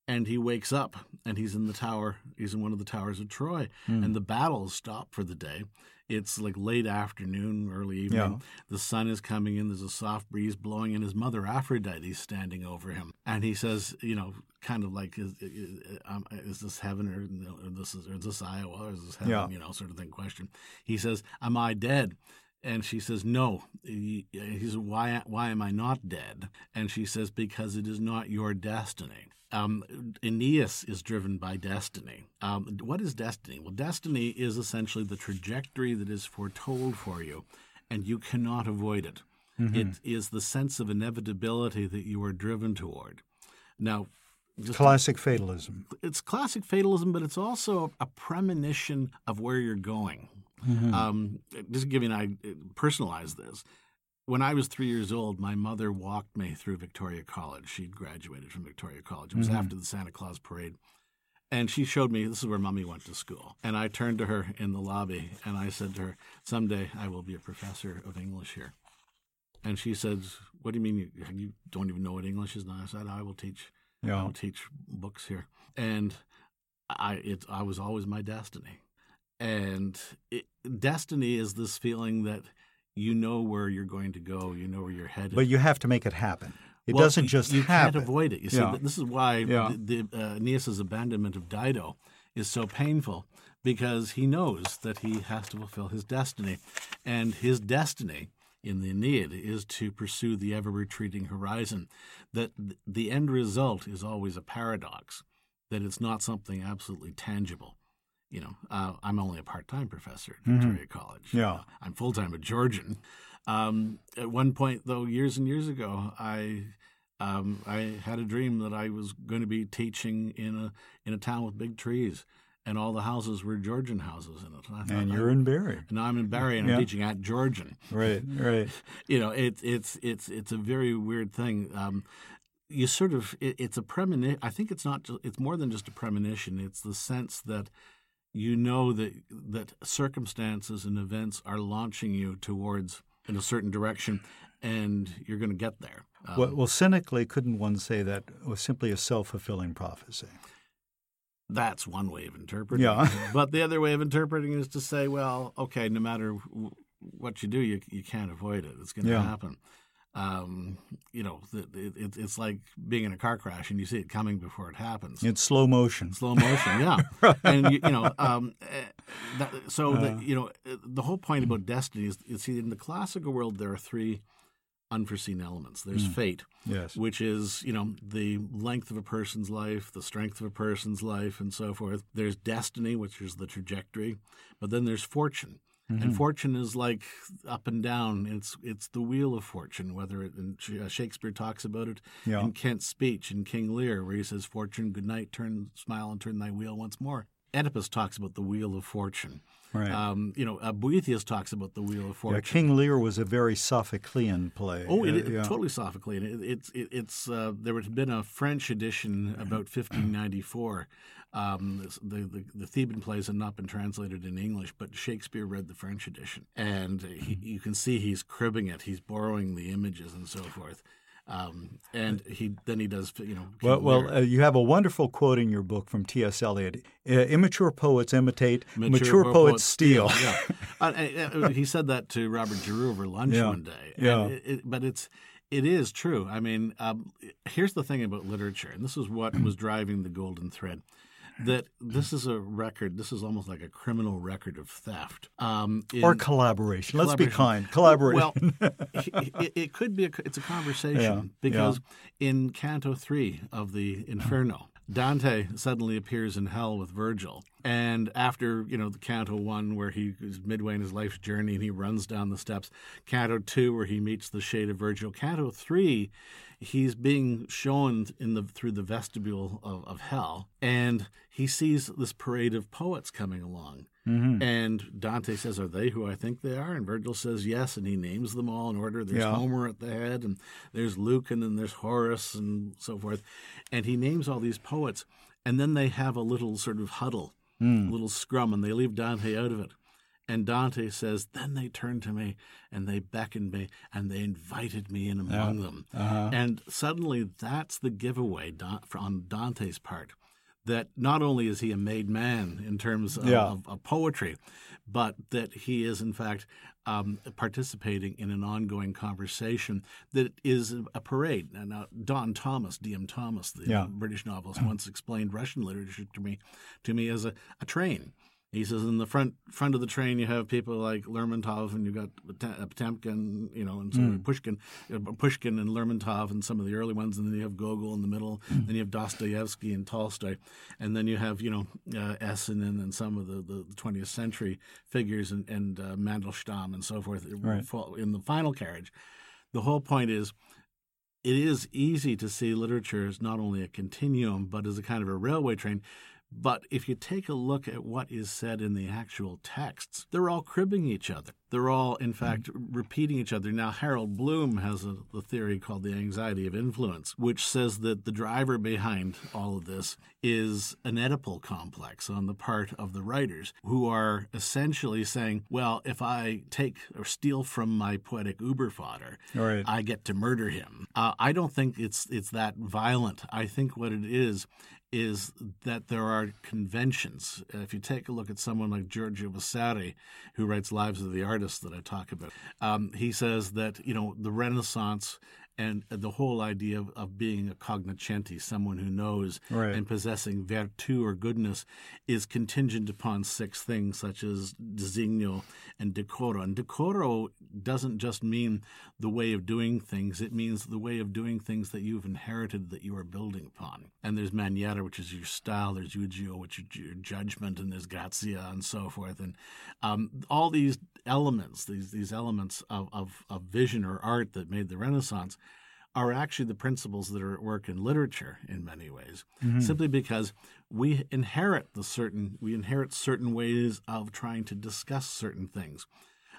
and he wakes up and he's in the tower he's in one of the towers of troy hmm. and the battles stop for the day It's like late afternoon, early evening. Yeah. The sun is coming in. There's a soft breeze blowing, and his mother Aphrodite is standing over him. And he says, you know, kind of like, is, is, um, is this heaven or, or this is or is this Iowa or is this heaven? Yeah. You know, sort of thing. Question. He says, "Am I dead?" And she says, "No." He, he says, "Why? Why am I not dead?" And she says, "Because it is not your destiny." Um, Aeneas is driven by destiny. Um, what is destiny? Well, destiny is essentially the trajectory that is foretold for you, and you cannot avoid it. It is the sense of inevitability that you are driven toward. Now, Classic fatalism. it's classic fatalism, but it's also a premonition of where you're going. Um, just to give you an idea, personalize this. When I was three years old, my mother walked me through Victoria College. She'd graduated from Victoria College. It was after the Santa Claus parade. And she showed me this is where mommy went to school. And I turned to her in the lobby and I said to her, Someday I will be a professor of English here. And she says, What do you mean you, you don't even know what English is? And I said, I will teach I will teach books here, and I it I was always my destiny, and it, destiny is this feeling that you know where you're going to go, you know where you're headed. But you have to make it happen. It Well, doesn't just you happen. can't avoid it. You see, Yeah. this is why Yeah. the, the uh, Aeneas's abandonment of Dido is so painful because he knows that he has to fulfill his destiny, and his destiny in the Aeneid is to pursue the ever retreating horizon. That the end result is always a paradox. That it's not something absolutely tangible. You know, uh, I'm only a part-time professor at Victoria College. Mm-hmm. Yeah. Uh, I'm full-time at Georgian. Um, at one point, though, years and years ago, I um, I had a dream that I was going to be teaching in a in a town with big trees, and all the houses were Georgian houses in it. And, I thought, and you're in Barrie. and I'm in Barrie, and Yeah. I'm teaching at Georgian. Right, right. You know, it's it's it's it's a very weird thing. Um, you sort of it, it's a premonition. I think it's not. It's more than just a premonition. It's the sense that you know that that circumstances and events are launching you towards in a certain direction, and you're going to get there. Um, Well, well, cynically, couldn't one say that was simply a self fulfilling prophecy? That's one way of interpreting Yeah. it. But the other way of interpreting is to say, well, okay, no matter w- what you do, you, you can't avoid it. It's going to Yeah. happen. Um, you know, it, it, it's like being in a car crash and you see it coming before it happens. It's slow motion. Slow motion, yeah. And you, you know, um, eh, that, so Uh. the, you know, eh, the whole point about destiny is, is see, in the classical world there are three unforeseen elements. There's Hmm. fate, Yes. which is you know the length of a person's life, the strength of a person's life, and so forth. There's destiny, which is the trajectory, but then there's fortune. Mm-hmm. And fortune is like up and down. It's it's the wheel of fortune. Whether it, and uh, Shakespeare talks about it Yeah. in Kent's speech in King Lear, where he says, "Fortune, good night, turn, smile, and turn thy wheel once more." Oedipus talks about the wheel of fortune. Right. Um, you know, uh, Boethius talks about the wheel of yeah, fortune. King Lear was a very Sophoclean play. Oh, it, Uh, it- yeah. totally Sophoclean. It, it's it, it's uh, there had been a French edition about 1594. Um, the, the the Theban plays had not been translated in English, but Shakespeare read the French edition, and he, you can see he's cribbing it. He's borrowing the images and so forth. Um, and he then he does you know. Well, well uh, you have a wonderful quote in your book from T.S. Eliot. Uh, immature poets imitate, mature, po- poets steal. yeah, uh, uh, uh, he said that to Robert Giroux over lunch Yeah. one day. Yeah. And it, it, but it's it is true. I mean, um, here's the thing about literature, and this is what was driving the golden thread. That this is a record. This is almost like a criminal record of theft. Um, Or in- collaboration. Let's be kind. Collaboration. well, it, it could be a, it's a conversation Yeah, because in Canto 3 of the Inferno, Dante suddenly appears in hell with Virgil. And after, you know, the Canto 1 where he is midway in his life's journey and he runs down the steps, Canto 2 where he meets the shade of Virgil, Canto 3 he's being shown in the through the vestibule of, of hell and he sees this parade of poets coming along Mm-hmm. and Dante says, Are they who I think they are? And Virgil says, Yes. And he names them all in order. There's Yeah. Homer at the head, and there's Lucan, and there's Horace, and so forth. And he names all these poets. And then they have a little sort of huddle, a little scrum, and they leave Dante out of it. And Dante says, Then they turned to me and they beckoned me and they invited me in among them. Uh-huh. And suddenly that's the giveaway on Dante's part that not only is he a made man in terms of, Yeah. of, of poetry, but that he is in fact um, participating in an ongoing conversation that is a parade. And Now, Don Thomas, D.M. Thomas, the Yeah. British novelist, once explained Russian literature to me to me as a, a train. He says in the front front of the train you have people like Lermontov and you've got Potem- Potemkin, you know, and so Pushkin, uh, Pushkin and Lermontov and some of the early ones, and then you have Gogol in the middle, then you have Dostoevsky and Tolstoy, and then you have you know uh, Esenin and some of the, the 20th century figures and, and uh, Mandelstam and so forth Right. in the final carriage. The whole point is it is easy to see literature as not only a continuum, but as a kind of a railway train. But if you take a look at what is said in the actual texts, they're all cribbing each other. They're all, in fact, repeating each other. Now, Harold Bloom has a, a theory called the anxiety of influence, which says that the driver behind all of this is an Oedipal complex on the part of the writers, who are essentially saying, well, if I take or steal from my poetic uber fodder, Right. I get to murder him. Uh, I don't think it's it's that violent. I think what it is is that there are conventions. Uh, If you take a look at someone like Giorgio Vasari, who writes Lives of the Artists that I talk about, um, he says that you know the Renaissance and the whole idea of, of being a cognoscenti, someone who knows Right. and possessing virtu or goodness, is contingent upon six things such as disegno and decoro. And decoro doesn't just mean the way of doing things; it means the way of doing things that you've inherited that you are building upon. And there's maniera, which is your style. There's ugio, which is your judgment, and there's grazia, and so forth. And um, all these elements, these these elements of, of, of vision or art that made the Renaissance are actually the principles that are at work in literature in many ways, simply because we inherit the certain we inherit certain ways of trying to discuss certain things.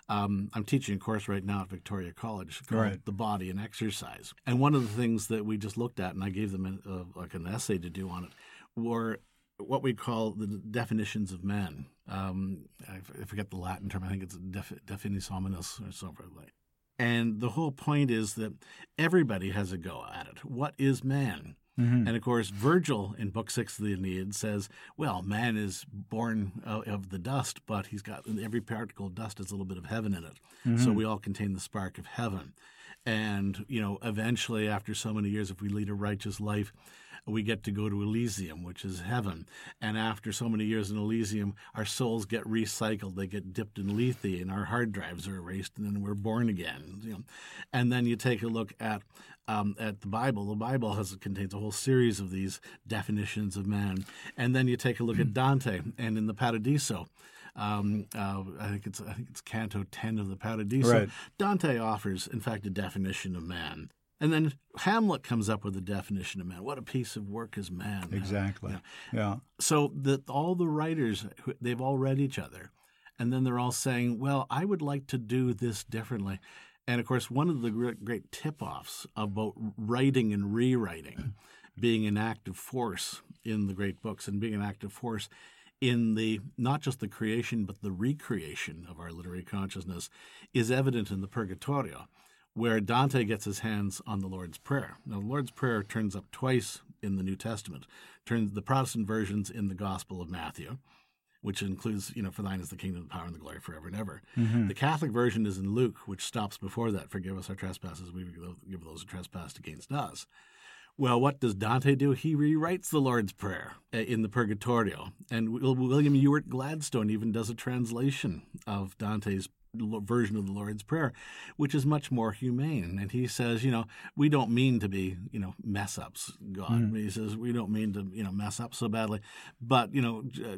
Um, I'm teaching a course right now at Victoria College called Right. "The Body and Exercise," and one of the things that we just looked at, and I gave them a, a, like an essay to do on it, were what we call the definitions of man. Um, I, f- I forget the Latin term. I think it's def, definis hominis or something like. And the whole point is that everybody has a go at it. What is man? Mm-hmm. And of course, Virgil in Book Six of the Aeneid says, "Well, man is born of, the dust, but he's got every particle of dust has a little bit of heaven in it. So mm-hmm. we all contain the spark of heaven." And you know, eventually, after so many years, if we lead a righteous life, we get to go to Elysium, which is heaven. And after so many years in Elysium, our souls get recycled. They get dipped in lethe, and our hard drives are erased, and then we're born again. You know. And then you take a look at um, at the Bible. The Bible has contains a whole series of these definitions of man. And then you take a look at Dante, and in the Paradiso. Um, uh, I think it's I think it's Canto ten of the Paradiso. Right. Dante offers, in fact, a definition of man. And then Hamlet comes up with the definition of man. What a piece of work is man. Exactly. Yeah. So that all the writers, they've all read each other. And then they're all saying, well, I would like to do this differently. And of course, one of the great, great tip offs about writing and rewriting being an active force in the great books and being an active force in the not just the creation but the recreation of our literary consciousness is evident in the Purgatorio, where Dante gets his hands on the Lord's Prayer. Now, the Lord's Prayer turns up twice in the New Testament. Turns the Protestant versions in the Gospel of Matthew, which includes, you know, for thine is the kingdom, the power, and the glory forever and ever. The Catholic version is in Luke, which stops before that. Forgive us our trespasses, we forgive those who trespass against us. Well, what does Dante do? He rewrites the Lord's Prayer uh, in the Purgatorio. And William Ewart Gladstone even does a translation of Dante's version of the Lord's Prayer, which is much more humane. And he says, you know, we don't mean to be, you know, mess ups, God. He says, we don't mean to, you know, mess up so badly, but, you know, j-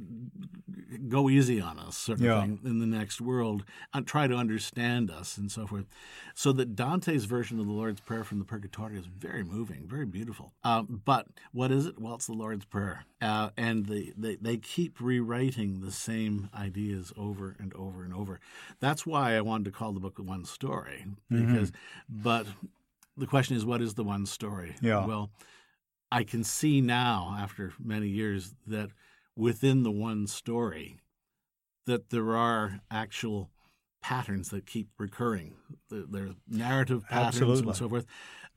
go easy on us, sort of Yeah. thing, in the next world, and try to understand us and so forth. So that Dante's version of the Lord's Prayer from the Purgatorio is very moving, very beautiful. Um, but what is it? Well, it's the Lord's Prayer. Uh, and they, they, they keep rewriting the same ideas over and over and over. That's why I wanted to call the book One Story. Because, but the question is, what is the one story? Yeah. Well, I can see now, after many years, that within the one story, that there are actual patterns that keep recurring. There are narrative patterns Absolutely. and so forth.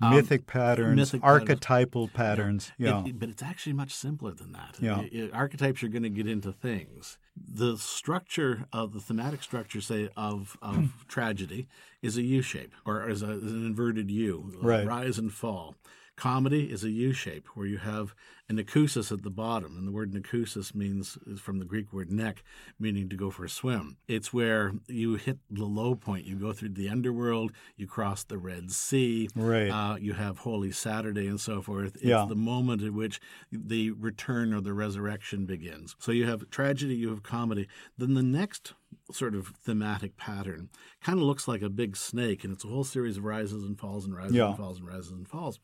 Um, mythic patterns, mythic archetypal patterns. Yeah. It, but it's actually much simpler than that. Yeah. It- it- archetypes are going to get into things. The structure of the thematic structure, say, of, of tragedy is a U shape or is, a, is an inverted U, Right. rise and fall. Comedy is a U shape where you have an acousis at the bottom, and the word acousis means is from the Greek word neck, meaning to go for a swim. It's where you hit the low point. You go through the underworld, you cross the Red Sea, Right. uh, you have Holy Saturday and so forth. It's Yeah. the moment at which the return or the resurrection begins. So you have tragedy, you have comedy. Then the next sort of thematic pattern kind of looks like a big snake, and it's a whole series of rises and falls and rises Yeah. and falls and rises and falls.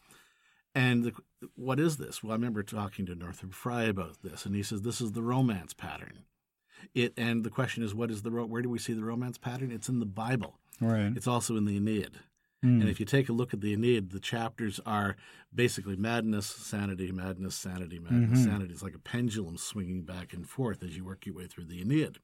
And the, what is this? Well, I remember talking to Northrop Frye about this, and he says this is the romance pattern. It and the question is, what is the where do we see the romance pattern? It's in the Bible. right. It's also in the Aeneid. Mm. And if you take a look at the Aeneid, the chapters are basically madness, sanity, madness, sanity, madness, Mhm. sanity. It's like a pendulum swinging back and forth as you work your way through the Aeneid.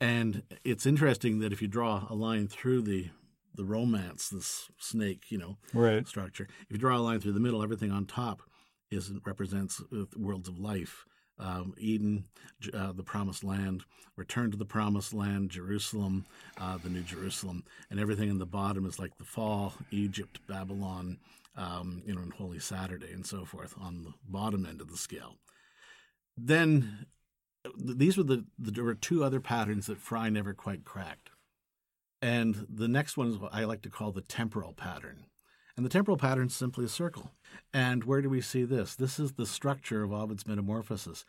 And it's interesting that if you draw a line through the the romance, this snake, you know, Right. structure. If you draw a line through the middle, everything on top is represents uh, worlds of life. Um, Eden, uh, the promised land, return to the promised land, Jerusalem, uh, the new Jerusalem, and everything in the bottom is like the fall, Egypt, Babylon, um, you know, and Holy Saturday, and so forth on the bottom end of the scale. Then th- these were the there were two other patterns that Frye never quite cracked. And the next one is what I like to call the temporal pattern. And the temporal pattern is simply a circle. And where do we see this? This is the structure of Ovid's Metamorphosis.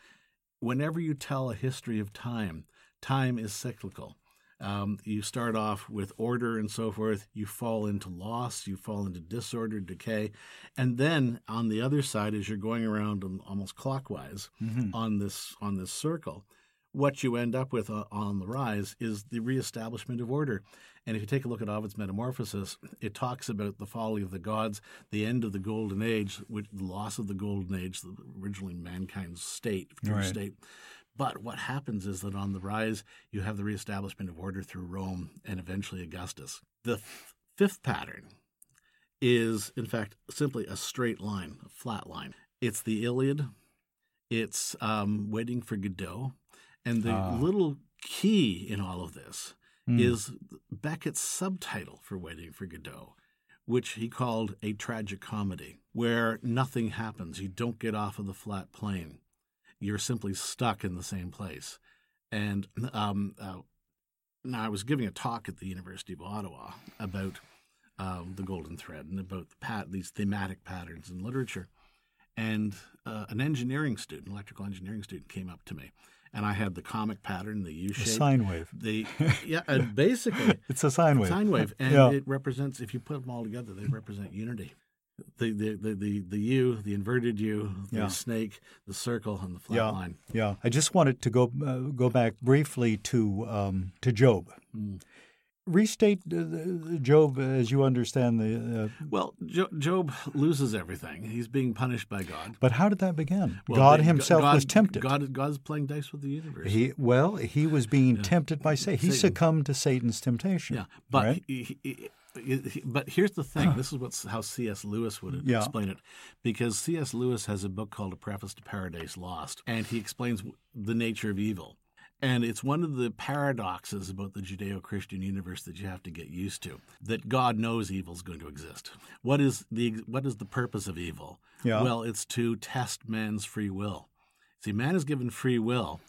Whenever you tell a history of time, time is cyclical. Um, you start off with order and so forth. You fall into loss. You fall into disorder, decay, and then on the other side, as you're going around almost clockwise Mhm. on this on this circle, what you end up with uh, on the rise is the reestablishment of order. And if you take a look at Ovid's Metamorphosis, it talks about the folly of the gods, the end of the golden age, which the loss of the golden age, the originally mankind's state, Right. state. But what happens is that on the rise, you have the reestablishment of order through Rome and eventually Augustus. The f- fifth pattern is, in fact, simply a straight line, a flat line. It's the Iliad. It's um, Waiting for Godot. And the Ah. little key in all of this Mm. is Beckett's subtitle for Waiting for Godot, which he called a tragic comedy, where nothing happens. You don't get off of the flat plane. You're simply stuck in the same place. And um, uh, now I was giving a talk at the University of Ottawa about um, the golden thread and about the pat- these thematic patterns in literature. And uh, an engineering student, electrical engineering student, came up to me, and I had the comic pattern, the U shape, sine wave. the yeah, and basically It's a sine wave. sine wave, and Yeah. it represents. If you put them all together, they represent unity. The the the the, the U, the inverted U, the Yeah. snake, the circle, and the flat Yeah. line. Yeah, I just wanted to go uh, go back briefly to um, to Job. Mm. Restate Job as you understand the. Uh, Well, jo- Job loses everything. He's being punished by God. but how did that begin? Well, God they- Himself God- was tempted. God, God's playing dice with the universe. He well, he was being tempted by Satan. He Satan. succumbed to Satan's temptation. yeah, but right? he, he, he- he- but here's the thing. This is what's how C.S. Lewis would Yeah. explain it, because C.S. Lewis has a book called A Preface to Paradise Lost, and he explains the nature of evil. And it's one of the paradoxes about the Judeo Christian universe that you have to get used to that God knows evil is going to exist. What is the what is the purpose of evil? Yeah. Well, it's to test man's free will. See, man is given free will,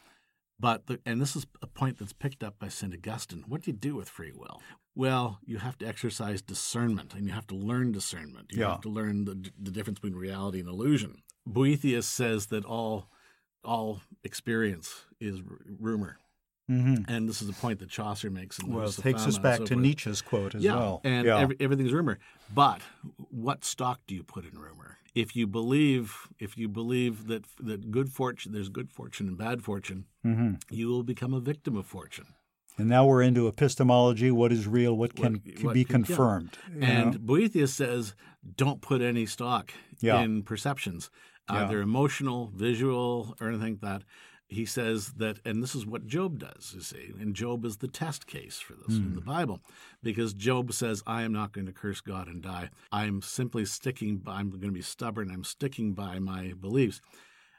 but the, and this is a point that's picked up by St. Augustine. What do you do with free will? Well, you have to exercise discernment, and you have to learn discernment. You Yeah. have to learn the, the difference between reality and illusion. Boethius says that all all experience is r- rumor, hmm and this is a point that Chaucer makes. In Well, it takes us back so to forth. Nietzsche's quote as yeah, well. and yeah. every, everything's rumor. But what stock do you put in rumor? If you believe, if you believe that that good fortune, there's good fortune and bad fortune, hmm you will become a victim of fortune. And now we're into epistemology. What is real? What can, What- can what be yeah. confirmed? you And know? Boethius says, don't put any stock Yeah. in perceptions, Uh, yeah. either emotional, visual, or anything like that. he says that, and this is what Job does, you see, and Job is the test case for this in the hmm. Bible, because Job says, I am not going to curse God and die. I'm simply sticking by, I'm going to be stubborn, I'm sticking by my beliefs.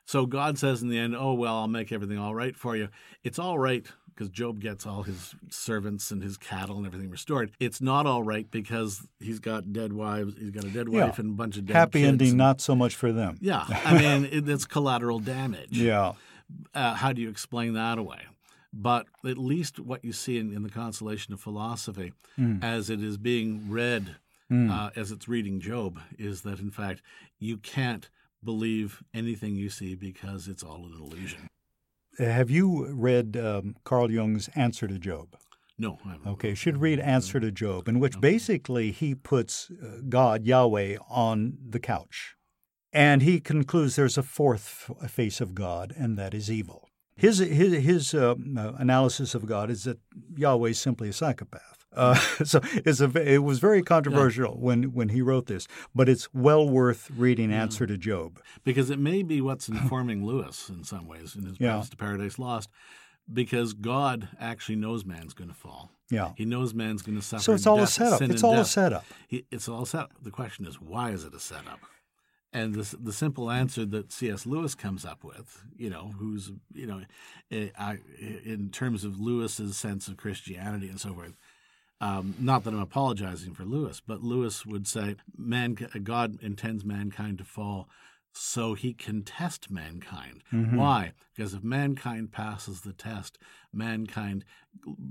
So God says in the end, Oh, well, I'll make everything all right for you. It's all right because Job gets all his servants and his cattle and everything restored. It's not all right because he's got dead wives, he's got a dead Yeah. wife and a bunch of dead Happy ending, and- not so much for them. Yeah, I mean, it, it's collateral damage Yeah. uh, how do you explain that away? But at least what you see in, in the consolation of philosophy, as it is being read, uh, as it's reading Job, is that in fact you can't believe anything you see because it's all an illusion. Have you read um, Carl Jung's Answer to Job? No. I haven't. Okay, you should read Answer to Job, in which basically he puts uh, God, Yahweh, on the couch. And he concludes there's a fourth face of God, and that is evil. His, his, his uh, uh, analysis of God is that Yahweh is simply a psychopath. Uh, so it's a, it was very controversial when, when he wrote this, but it's well worth reading Answer to Job. Because it may be what's informing Lewis in some ways in his Yeah. Paths to Paradise Lost, because God actually knows man's going to fall. Yeah. He knows man's going to suffer. So it's all a death, setup. It's all a setup. He, it's all set up. The question is, why is it a setup? And the the simple answer that C.S. Lewis comes up with, you know, who's you know, eh, I, in terms of Lewis's sense of Christianity and so forth. Um, not that I'm apologizing for Lewis, but Lewis would say, "Man, God intends mankind to fall." So he can test mankind. Why? Because if mankind passes the test, mankind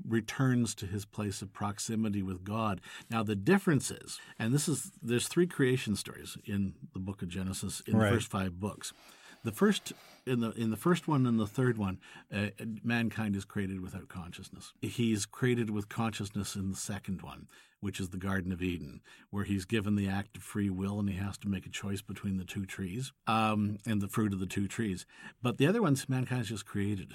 returns to his place of proximity with God. Now the difference is, and this is there's three creation stories in the book of Genesis in Right. the first five books. The first in the in the first one and the third one, uh, mankind is created without consciousness. He's created with consciousness in the second one, which is the Garden of Eden, where he's given the act of free will and he has to make a choice between the two trees um, and the fruit of the two trees. But the other ones, mankind's just created.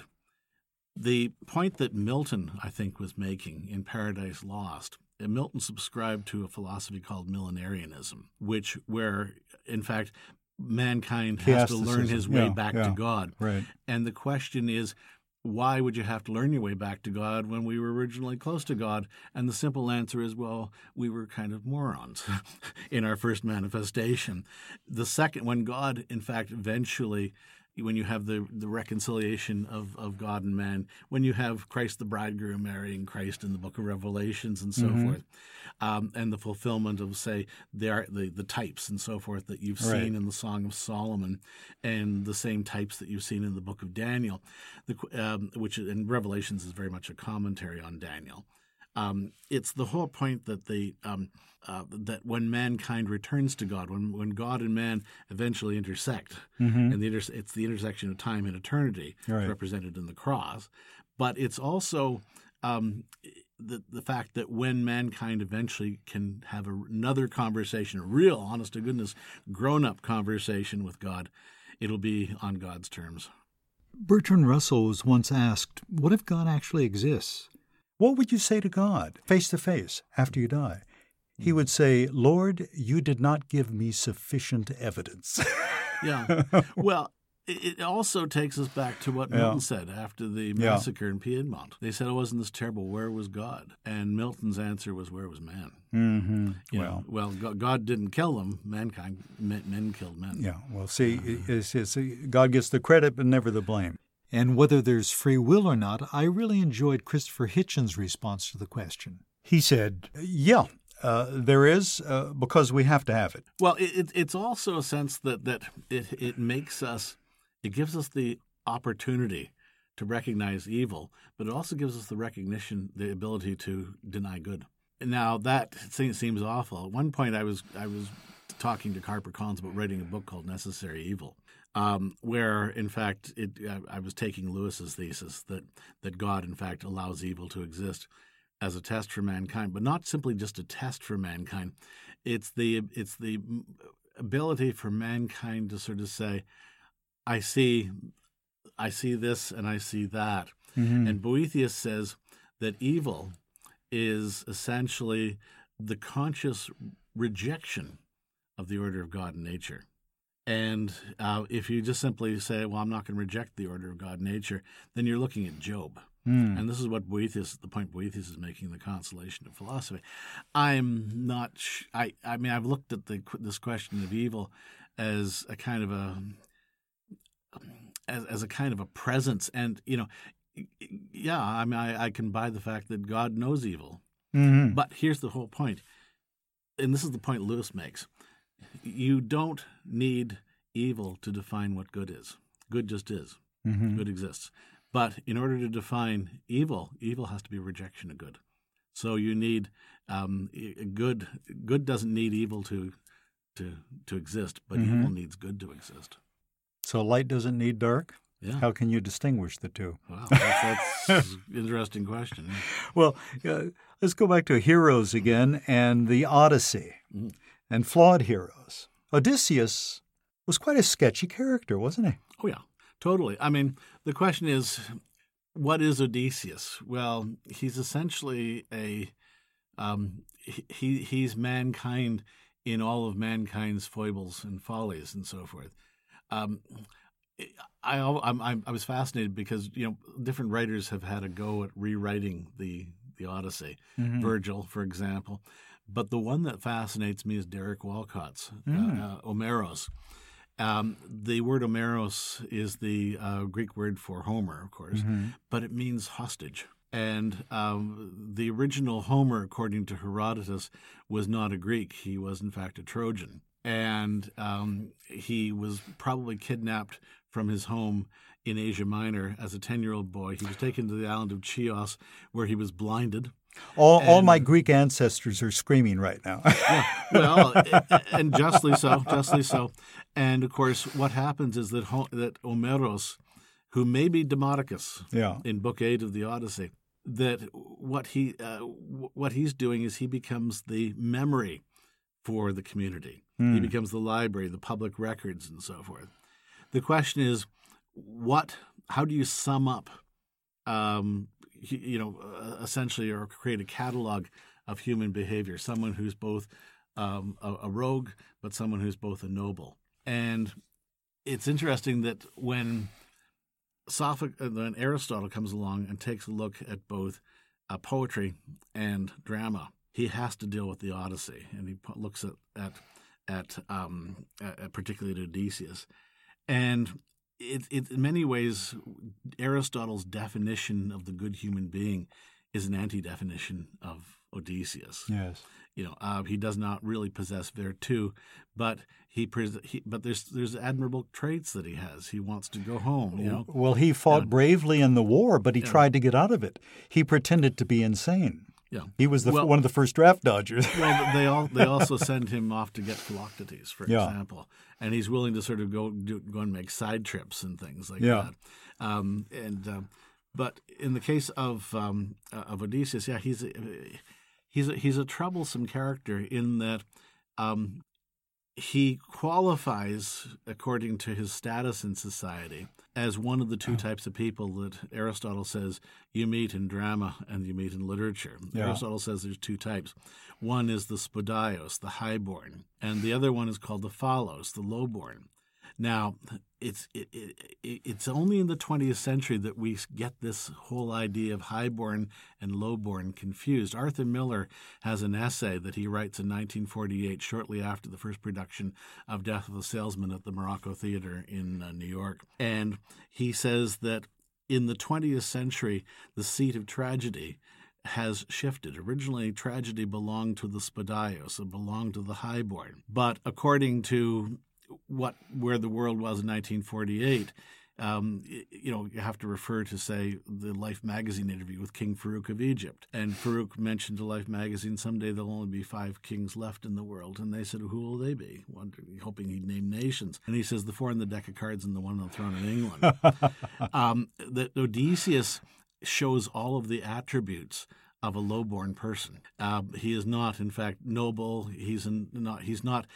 The point that Milton, I think, was making in Paradise Lost, uh, Milton subscribed to a philosophy called millenarianism, which, where, in fact, mankind has to learn his way Yeah, back yeah. to God. Right. And the question is, why would you have to learn your way back to God when we were originally close to God? And the simple answer is, well, we were kind of morons in our first manifestation. The second, when God, in fact, eventually, when you have the, the reconciliation of, of God and man, when you have Christ the bridegroom marrying Christ in the book of Revelations and so forth, um, and the fulfillment of, say, the, the, the types and so forth that you've Right. seen in the Song of Solomon and the same types that you've seen in the book of Daniel, the, um, which in Revelations is very much a commentary on Daniel. Um, it's the whole point that the um, uh, that when mankind returns to God, when when God and man eventually intersect, and the inter- it's the intersection of time and eternity Right. represented in the cross, but it's also um, the the fact that when mankind eventually can have a, another conversation, a real, honest to goodness, grown up conversation with God, it'll be on God's terms. Bertrand Russell was once asked, What if God actually exists? What would you say to God face to face after you die? He would say, Lord, you did not give me sufficient evidence. Yeah. well, it also takes us back to what Yeah. Milton said after the Yeah. massacre in Piedmont. They said it wasn't this terrible. Where was God? And Milton's answer was, "Where was man?" mm-hmm. Well, know, well, God didn't kill them. Mankind, men, men killed men. yeah, well, see, it's, it's, God gets the credit, but never the blame. And whether there's free will or not, I really enjoyed Christopher Hitchens' response to the question. He said, Yeah, uh, there is, uh, because we have to have it. Well, it, it, it's also a sense that that it it makes us, it gives us the opportunity to recognize evil, but it also gives us the recognition, the ability to deny good. Now that seems awful. At one point, I was I was talking to Harper Collins about writing a book called Necessary Evil, um, where in fact it I, I was taking Lewis's thesis that that God in fact allows evil to exist as a test for mankind, but not simply just a test for mankind. It's the it's the ability for mankind to sort of say, "I see, I see this, and I see that." And Boethius says that evil is essentially the conscious rejection of the order of God and nature. And uh, if you just simply say, "Well, I'm not going to reject the order of God nature," then you're looking at Job. Mm. And this is what Boethius, the point Boethius is making, the consolation of philosophy. I'm not. Sh- I. I mean, I've looked at the, this question of evil as a kind of a as, as a kind of a presence, and you know, yeah. I mean, I, I can buy the fact that God knows evil, mm-hmm. but here's the whole point, and this is the point Lewis makes: you don't need evil to define what good is. Good just is. Mm-hmm. Good exists. But in order to define evil, evil has to be rejection of good. So you need um, good. Good doesn't need evil to to to exist, but mm-hmm. evil needs good to exist. So light doesn't need dark. Yeah. How can you distinguish the two? Wow, that's, that's an interesting question. Well, uh, let's go back to heroes again and the Odyssey mm. And flawed heroes. Odysseus was quite a sketchy character, wasn't he? Oh yeah, totally. I mean, the question is, what is Odysseus? Well, he's essentially a um, he he's mankind in all of mankind's foibles and follies and so forth. Um, I, I, I was fascinated because you know different writers have had a go at rewriting the the Odyssey. Mm-hmm. Virgil, for example, but the one that fascinates me is Derek Walcott's mm. uh, Omeros. Um, the word Omeros is the uh, Greek word for Homer, of course, mm-hmm. but it means hostage. And um, the original Homer, according to Herodotus, was not a Greek. He was, in fact, a Trojan. And um, he was probably kidnapped from his home in Asia Minor as a 10 year old boy. He was taken to the island of Chios, where he was blinded. All, and, all my Greek ancestors are screaming right now. yeah, well, and justly so, justly so. And of course, what happens is that that Omeros, who may be Demodocus yeah. in Book Eight of the Odyssey, that what he uh, what he's doing is he becomes the memory for the community. Mm. He hmm. becomes the library, the public records, and so forth. The question is, what? How do you sum up? Um, you know, uh, essentially, or create a catalog of human behavior. Someone who's both um, a, a rogue, but someone who's both a noble. And it's interesting that when Sophic- uh, then Aristotle comes along and takes a look at both uh, poetry and drama. He has to deal with the Odyssey, and he looks at at at, um, at particularly at Odysseus, and it, it, in many ways, Aristotle's definition of the good human being is an anti-definition of Odysseus. Yes you know, uh, he does not really possess virtu, but he, pres- he, but there's there's admirable traits that he has. He wants to go home. You know. Well, he fought bravely in the war, but he yeah. tried to get out of it. He pretended to be insane. Yeah, he was the well, one of the first draft dodgers. well, they all they also send him off to get Philoctetes, for yeah. example, and he's willing to sort of go do, go and make side trips and things like yeah. that. Um, and uh, but in the case of um, uh, of Odysseus, yeah, he's he's a, he's a troublesome character in that um, he qualifies according to his status in society as one of the two uh-huh. types of people that Aristotle says you meet in drama and you meet in literature. Yeah. Aristotle says there's two types. One is the spoudaios, the highborn, and the other one is called the phaulos, the lowborn. Now, it's it, it, it's only in the 20th century that we get this whole idea of highborn and lowborn confused. Arthur Miller has an essay that he writes in 1948, shortly after the first production of Death of a Salesman at the Morosco Theater in uh, New York, and he says that in the 20th century, the seat of tragedy has shifted. Originally, tragedy belonged to the spoudaios, it belonged to the highborn. But according to what where the world was in 1948, um, you know, you have to refer to, say, the Life magazine interview with King Farouk of Egypt. And Farouk mentioned to Life magazine, someday there'll only be five kings left in the world. And they said, who will they be? Wondering, hoping he'd name nations. And he says, the four in the deck of cards and the one on the throne in England. um, that Odysseus shows all of the attributes of a lowborn person. Uh, he is not, in fact, noble. He's in, not. He's not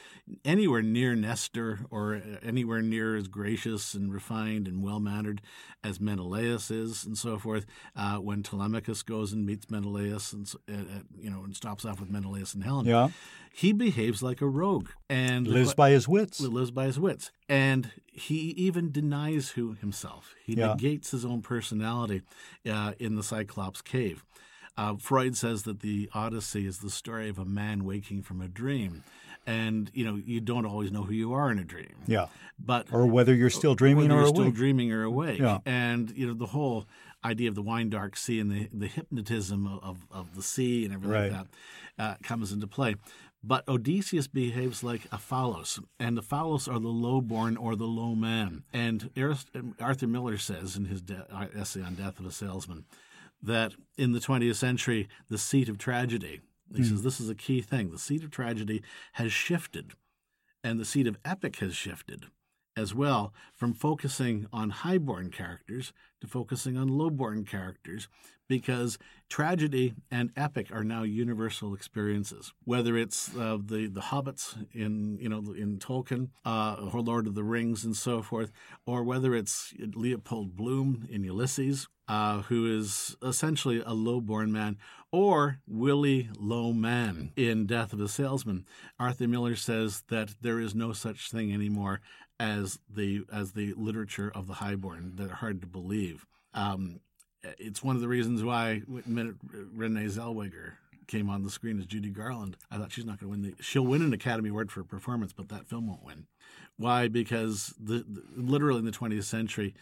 anywhere near Nestor or anywhere near as gracious and refined and well mannered as Menelaus is, and so forth. Uh, when Telemachus goes and meets Menelaus, and uh, you know, and stops off with Menelaus and Helen, yeah. he behaves like a rogue and lives by his wits. Lives by his wits, and he even denies who himself. He yeah. negates his own personality uh, in the Cyclops cave. Uh, Freud says that the Odyssey is the story of a man waking from a dream. And you know you don't always know who you are in a dream. Yeah, but or whether you're still dreaming or awake. still dreaming or awake. Yeah. and you know the whole idea of the wine dark sea and the, the hypnotism of, of the sea and everything right. like that uh, comes into play. But Odysseus behaves like a Phaulos, and the Phaulos are the lowborn or the low man. And Arthur Miller says in his de- essay on Death of a Salesman that in the 20th century, the seat of tragedy, he mm. says this is a key thing, the seat of tragedy has shifted, and the seat of epic has shifted as well from focusing on highborn characters to focusing on lowborn characters because tragedy and epic are now universal experiences. Whether it's uh, the the hobbits in you know in Tolkien, uh, or Lord of the Rings, and so forth, or whether it's Leopold Bloom in Ulysses, uh, who is essentially a low-born man, or Willie Low Man in Death of a Salesman. Arthur Miller says that there is no such thing anymore as the as the literature of the highborn that are hard to believe. Um, it's one of the reasons why Renee Zellweger came on the screen as Judy Garland. I thought she's not going to win the. She'll win an Academy Award for performance, but that film won't win. Why? Because the, the literally in the 20th century,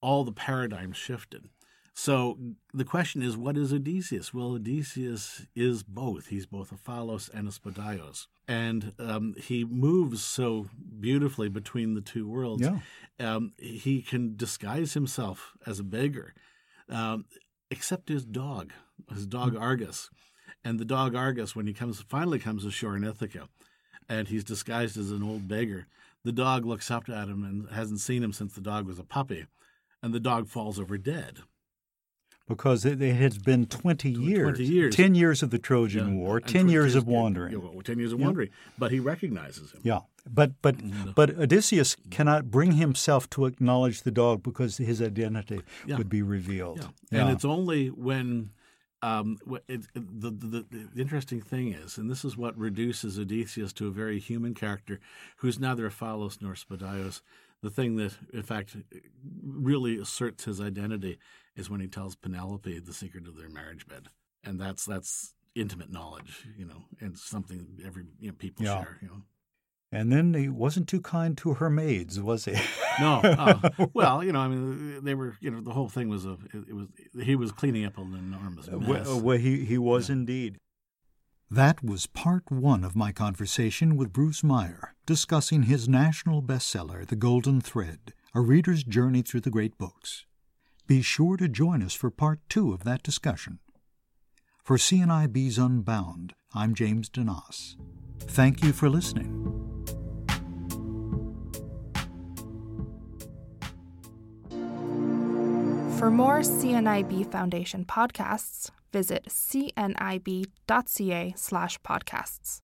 all the paradigms shifted. So the question is, what is Odysseus? Well, Odysseus is both. He's both a Phaulos and a Spoudaios. And um, he moves so beautifully between the two worlds. Yeah. Um, he can disguise himself as a beggar, um, except his dog, his dog mm. Argus. And the dog Argus, when he comes finally comes ashore in Ithaca, and he's disguised as an old beggar, the dog looks up at him and hasn't seen him since the dog was a puppy, and the dog falls over dead because it, it has been 20 years. 20 years. 10 years of the Trojan yeah. War, 10 years of wandering. Yeah, well, 10 years of wandering. Yeah. But he recognizes him. Yeah. But but mm-hmm. but Odysseus cannot bring himself to acknowledge the dog because his identity would be revealed. Yeah. And it's only when um, it, the, the, the, interesting thing is, and this is what reduces Odysseus to a very human character who's neither a Phaulos nor Spoudaios. The thing that, in fact, really asserts his identity is when he tells Penelope the secret of their marriage bed, and that's that's intimate knowledge, you know, and something every you know, people yeah. share, you know. And then he wasn't too kind to her maids, was he? no. Uh, well, you know, I mean, they were, you know, the whole thing was a, it was, he was cleaning up an enormous mess. Well, well he, he was yeah. indeed. That was part one of my conversation with Bruce Meyer, discussing his national bestseller, The Golden Thread A Reader's Journey Through the Great Books. Be sure to join us for part two of that discussion. For CNIB's Unbound, I'm James DeNoss. Thank you for listening. For more CNIB Foundation podcasts, visit cnib.ca/podcasts.